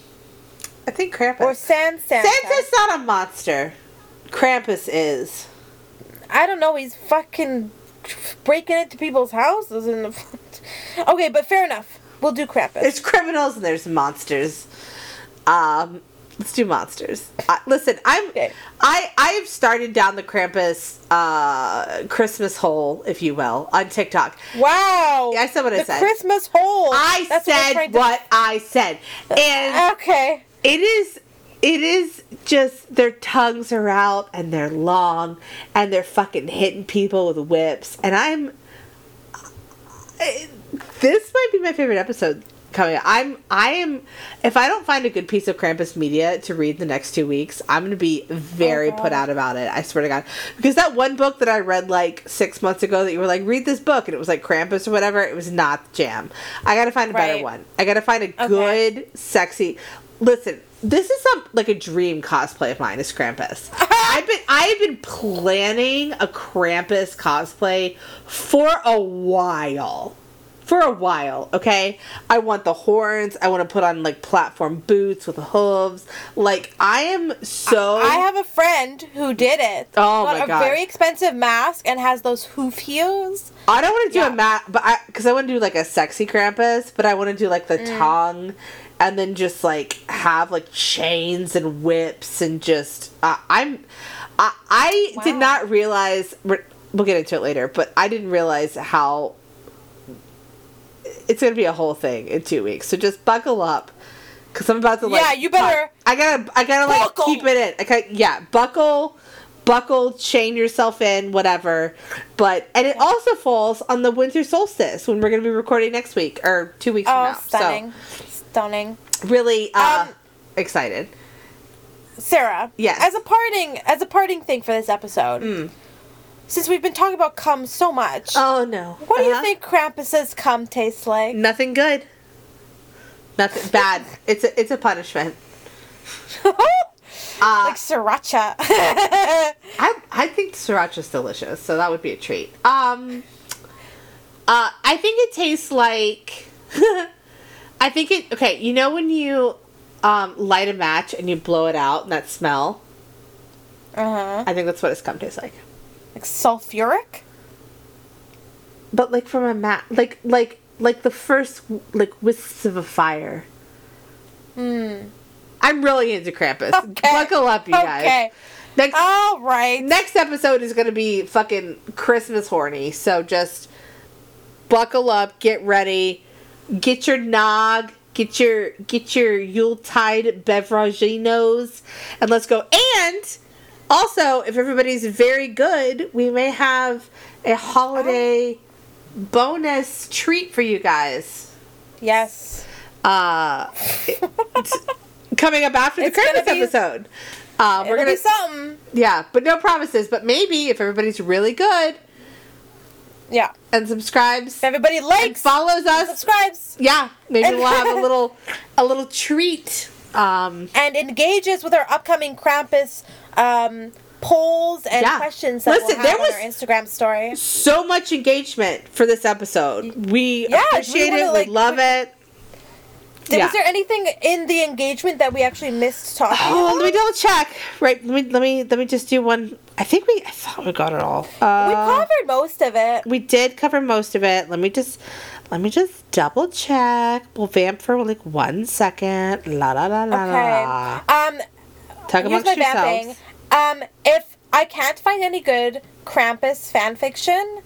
I think Krampus. or San Santa? Santa's not a monster. Krampus is. I don't know. He's fucking breaking into people's houses and. okay, but fair enough. We'll do Krampus. There's criminals and there's monsters. Um, let's do monsters. Uh, listen, I'm Okay. I I've started down the Krampus uh Christmas hole, if you will, on TikTok. wow. I said what I said. Christmas hole. I That's said to- what I said, and Okay. it is it is just their tongues are out and they're long and they're fucking hitting people with whips. And i'm this might be my favorite episode coming. Up. i'm i am if i don't find a good piece of krampus media to read the next two weeks i'm gonna be very Oh, put out about it i swear to god. Because that one book that i read like six months ago that you were like read this book and it was like krampus or whatever it was not the jam. I gotta find a better one. I gotta find a Okay. good sexy listen this is some like a dream cosplay of mine is krampus i've been i've been planning a krampus cosplay for a while for a while okay i want the horns i want to put on like platform boots with hooves like i am so I have a friend who did it. Oh my a God. very expensive mask and has those hoof heels. I don't want to do Yeah. a mat, but I because I want to do like a sexy Krampus, but I want to do like the Mm. tongue, and then just like have like chains and whips and just uh, I'm I, I did not realize we'll get into it later, but I didn't realize how it's gonna be a whole thing in two weeks. So just buckle up. Cause I'm about to like. Yeah, you better I gotta, I gotta like buckle. keep it in. I got, yeah, buckle, buckle, chain yourself in, whatever. But and it also falls on the winter solstice when we're gonna be recording next week or two weeks Oh, from now. stunning. Stunning. Really uh, Um, excited. Sarah. Yes. As a parting as a parting thing for this episode. Since we've been talking about cum so much, Oh no. what do you Uh-huh. think Krampus's cum tastes like? Nothing good. Nothing bad. It's a it's a punishment. Uh, like sriracha. I I think sriracha's delicious, so that would be a treat. Um, uh, I think it tastes like. I think it. Okay, you know when you um, light a match and you blow it out, and that smell. uh-huh. I think that's what its cum tastes like. Like sulfuric? But like from a mat, like like like the first like wisps of a fire. Hmm. I'm really into Krampus. Okay. Buckle up, you guys. Okay. Next All right. next episode is going to be fucking Christmas horny. So just buckle up, get ready, get your nog, get your get your Yuletide beveraginos, and let's go. And also, if everybody's very good, we may have a holiday bonus treat for you guys. Yes. Uh, coming up after the It's Christmas be- episode. Uh, we're gonna be something. yeah, but no promises. But maybe if everybody's really good Yeah. and subscribes everybody likes, follows us, subscribes, yeah, maybe we'll have a little a little treat. Um, and engages with our upcoming Krampus um, polls and Yeah. questions that Listen, we'll have there on was- our Instagram story. so much engagement for this episode. We Yeah, we appreciate wanna, it. like, we love it. Did, Yeah. Was there anything in the engagement that we actually missed talking Oh, about? let me double check. Right, let me let me let me just do one. I think we I thought we got it all. Uh, we covered most of it. we did cover most of it. Let me just let me just double check. We'll vamp for like one second. La la la la Okay. la. Um, Talk here's amongst my yourselves. vamping. Um, if I can't find any good Krampus fan fiction,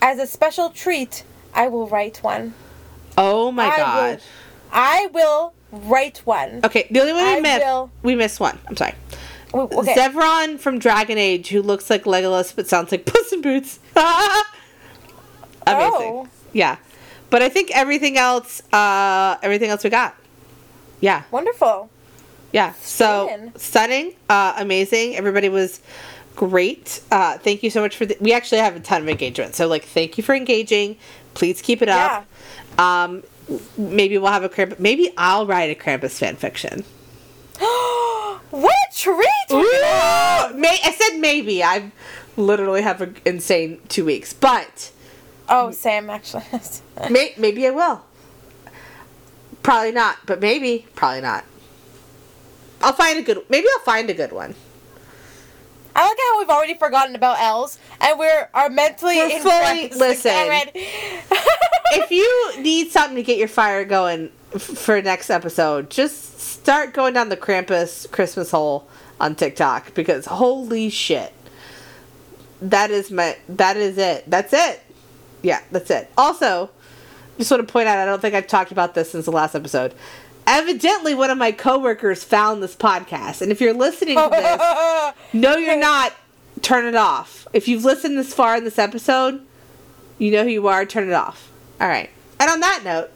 as a special treat, I will write one. Oh my I god. will- I will write one. Okay, the only one we I missed will- we missed one. I'm sorry. Okay. Zevran from Dragon Age, who looks like Legolas but sounds like Puss in Boots. Amazing. Oh. Yeah, but I think everything else, uh, everything else we got. Yeah, Wonderful. yeah. So Stunning. uh, amazing. Everybody was great. Uh, thank you so much for. The, we actually have a ton of engagement. So like, thank you for engaging. Please keep it up. Um, maybe we'll have a Krampus. Maybe I'll write a Krampus fan fiction. What a treat! we're gonna. May I said maybe. I literally have an insane two weeks, but Oh, Sam, actually. may, maybe I will. Probably not, but maybe. Probably not. I'll find a good. Maybe I'll find a good one. I like how we've already forgotten about L's and we're are mentally We're in fully- listen. if you need something to get your fire going f- for next episode, just start going down the Krampus Christmas hole on TikTok because holy shit. That is my that is it. That's it. Yeah, that's it. Also, just want to point out I don't think I've talked about this since the last episode. Evidently one of my coworkers found this podcast. And if you're listening to this, no you're not, turn it off. If you've listened this far in this episode, you know who you are, turn it off. All right. And on that note,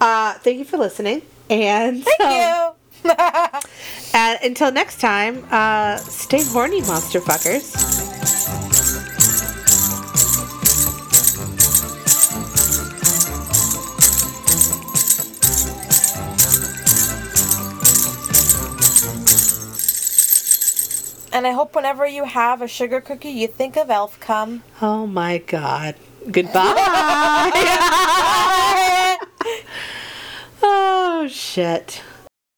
uh, thank you for listening. And Thank um, you. And until next time, uh, stay horny, monster fuckers. and I hope whenever you have a sugar cookie, you think of elf cum. Oh my god. Goodbye. oh shit.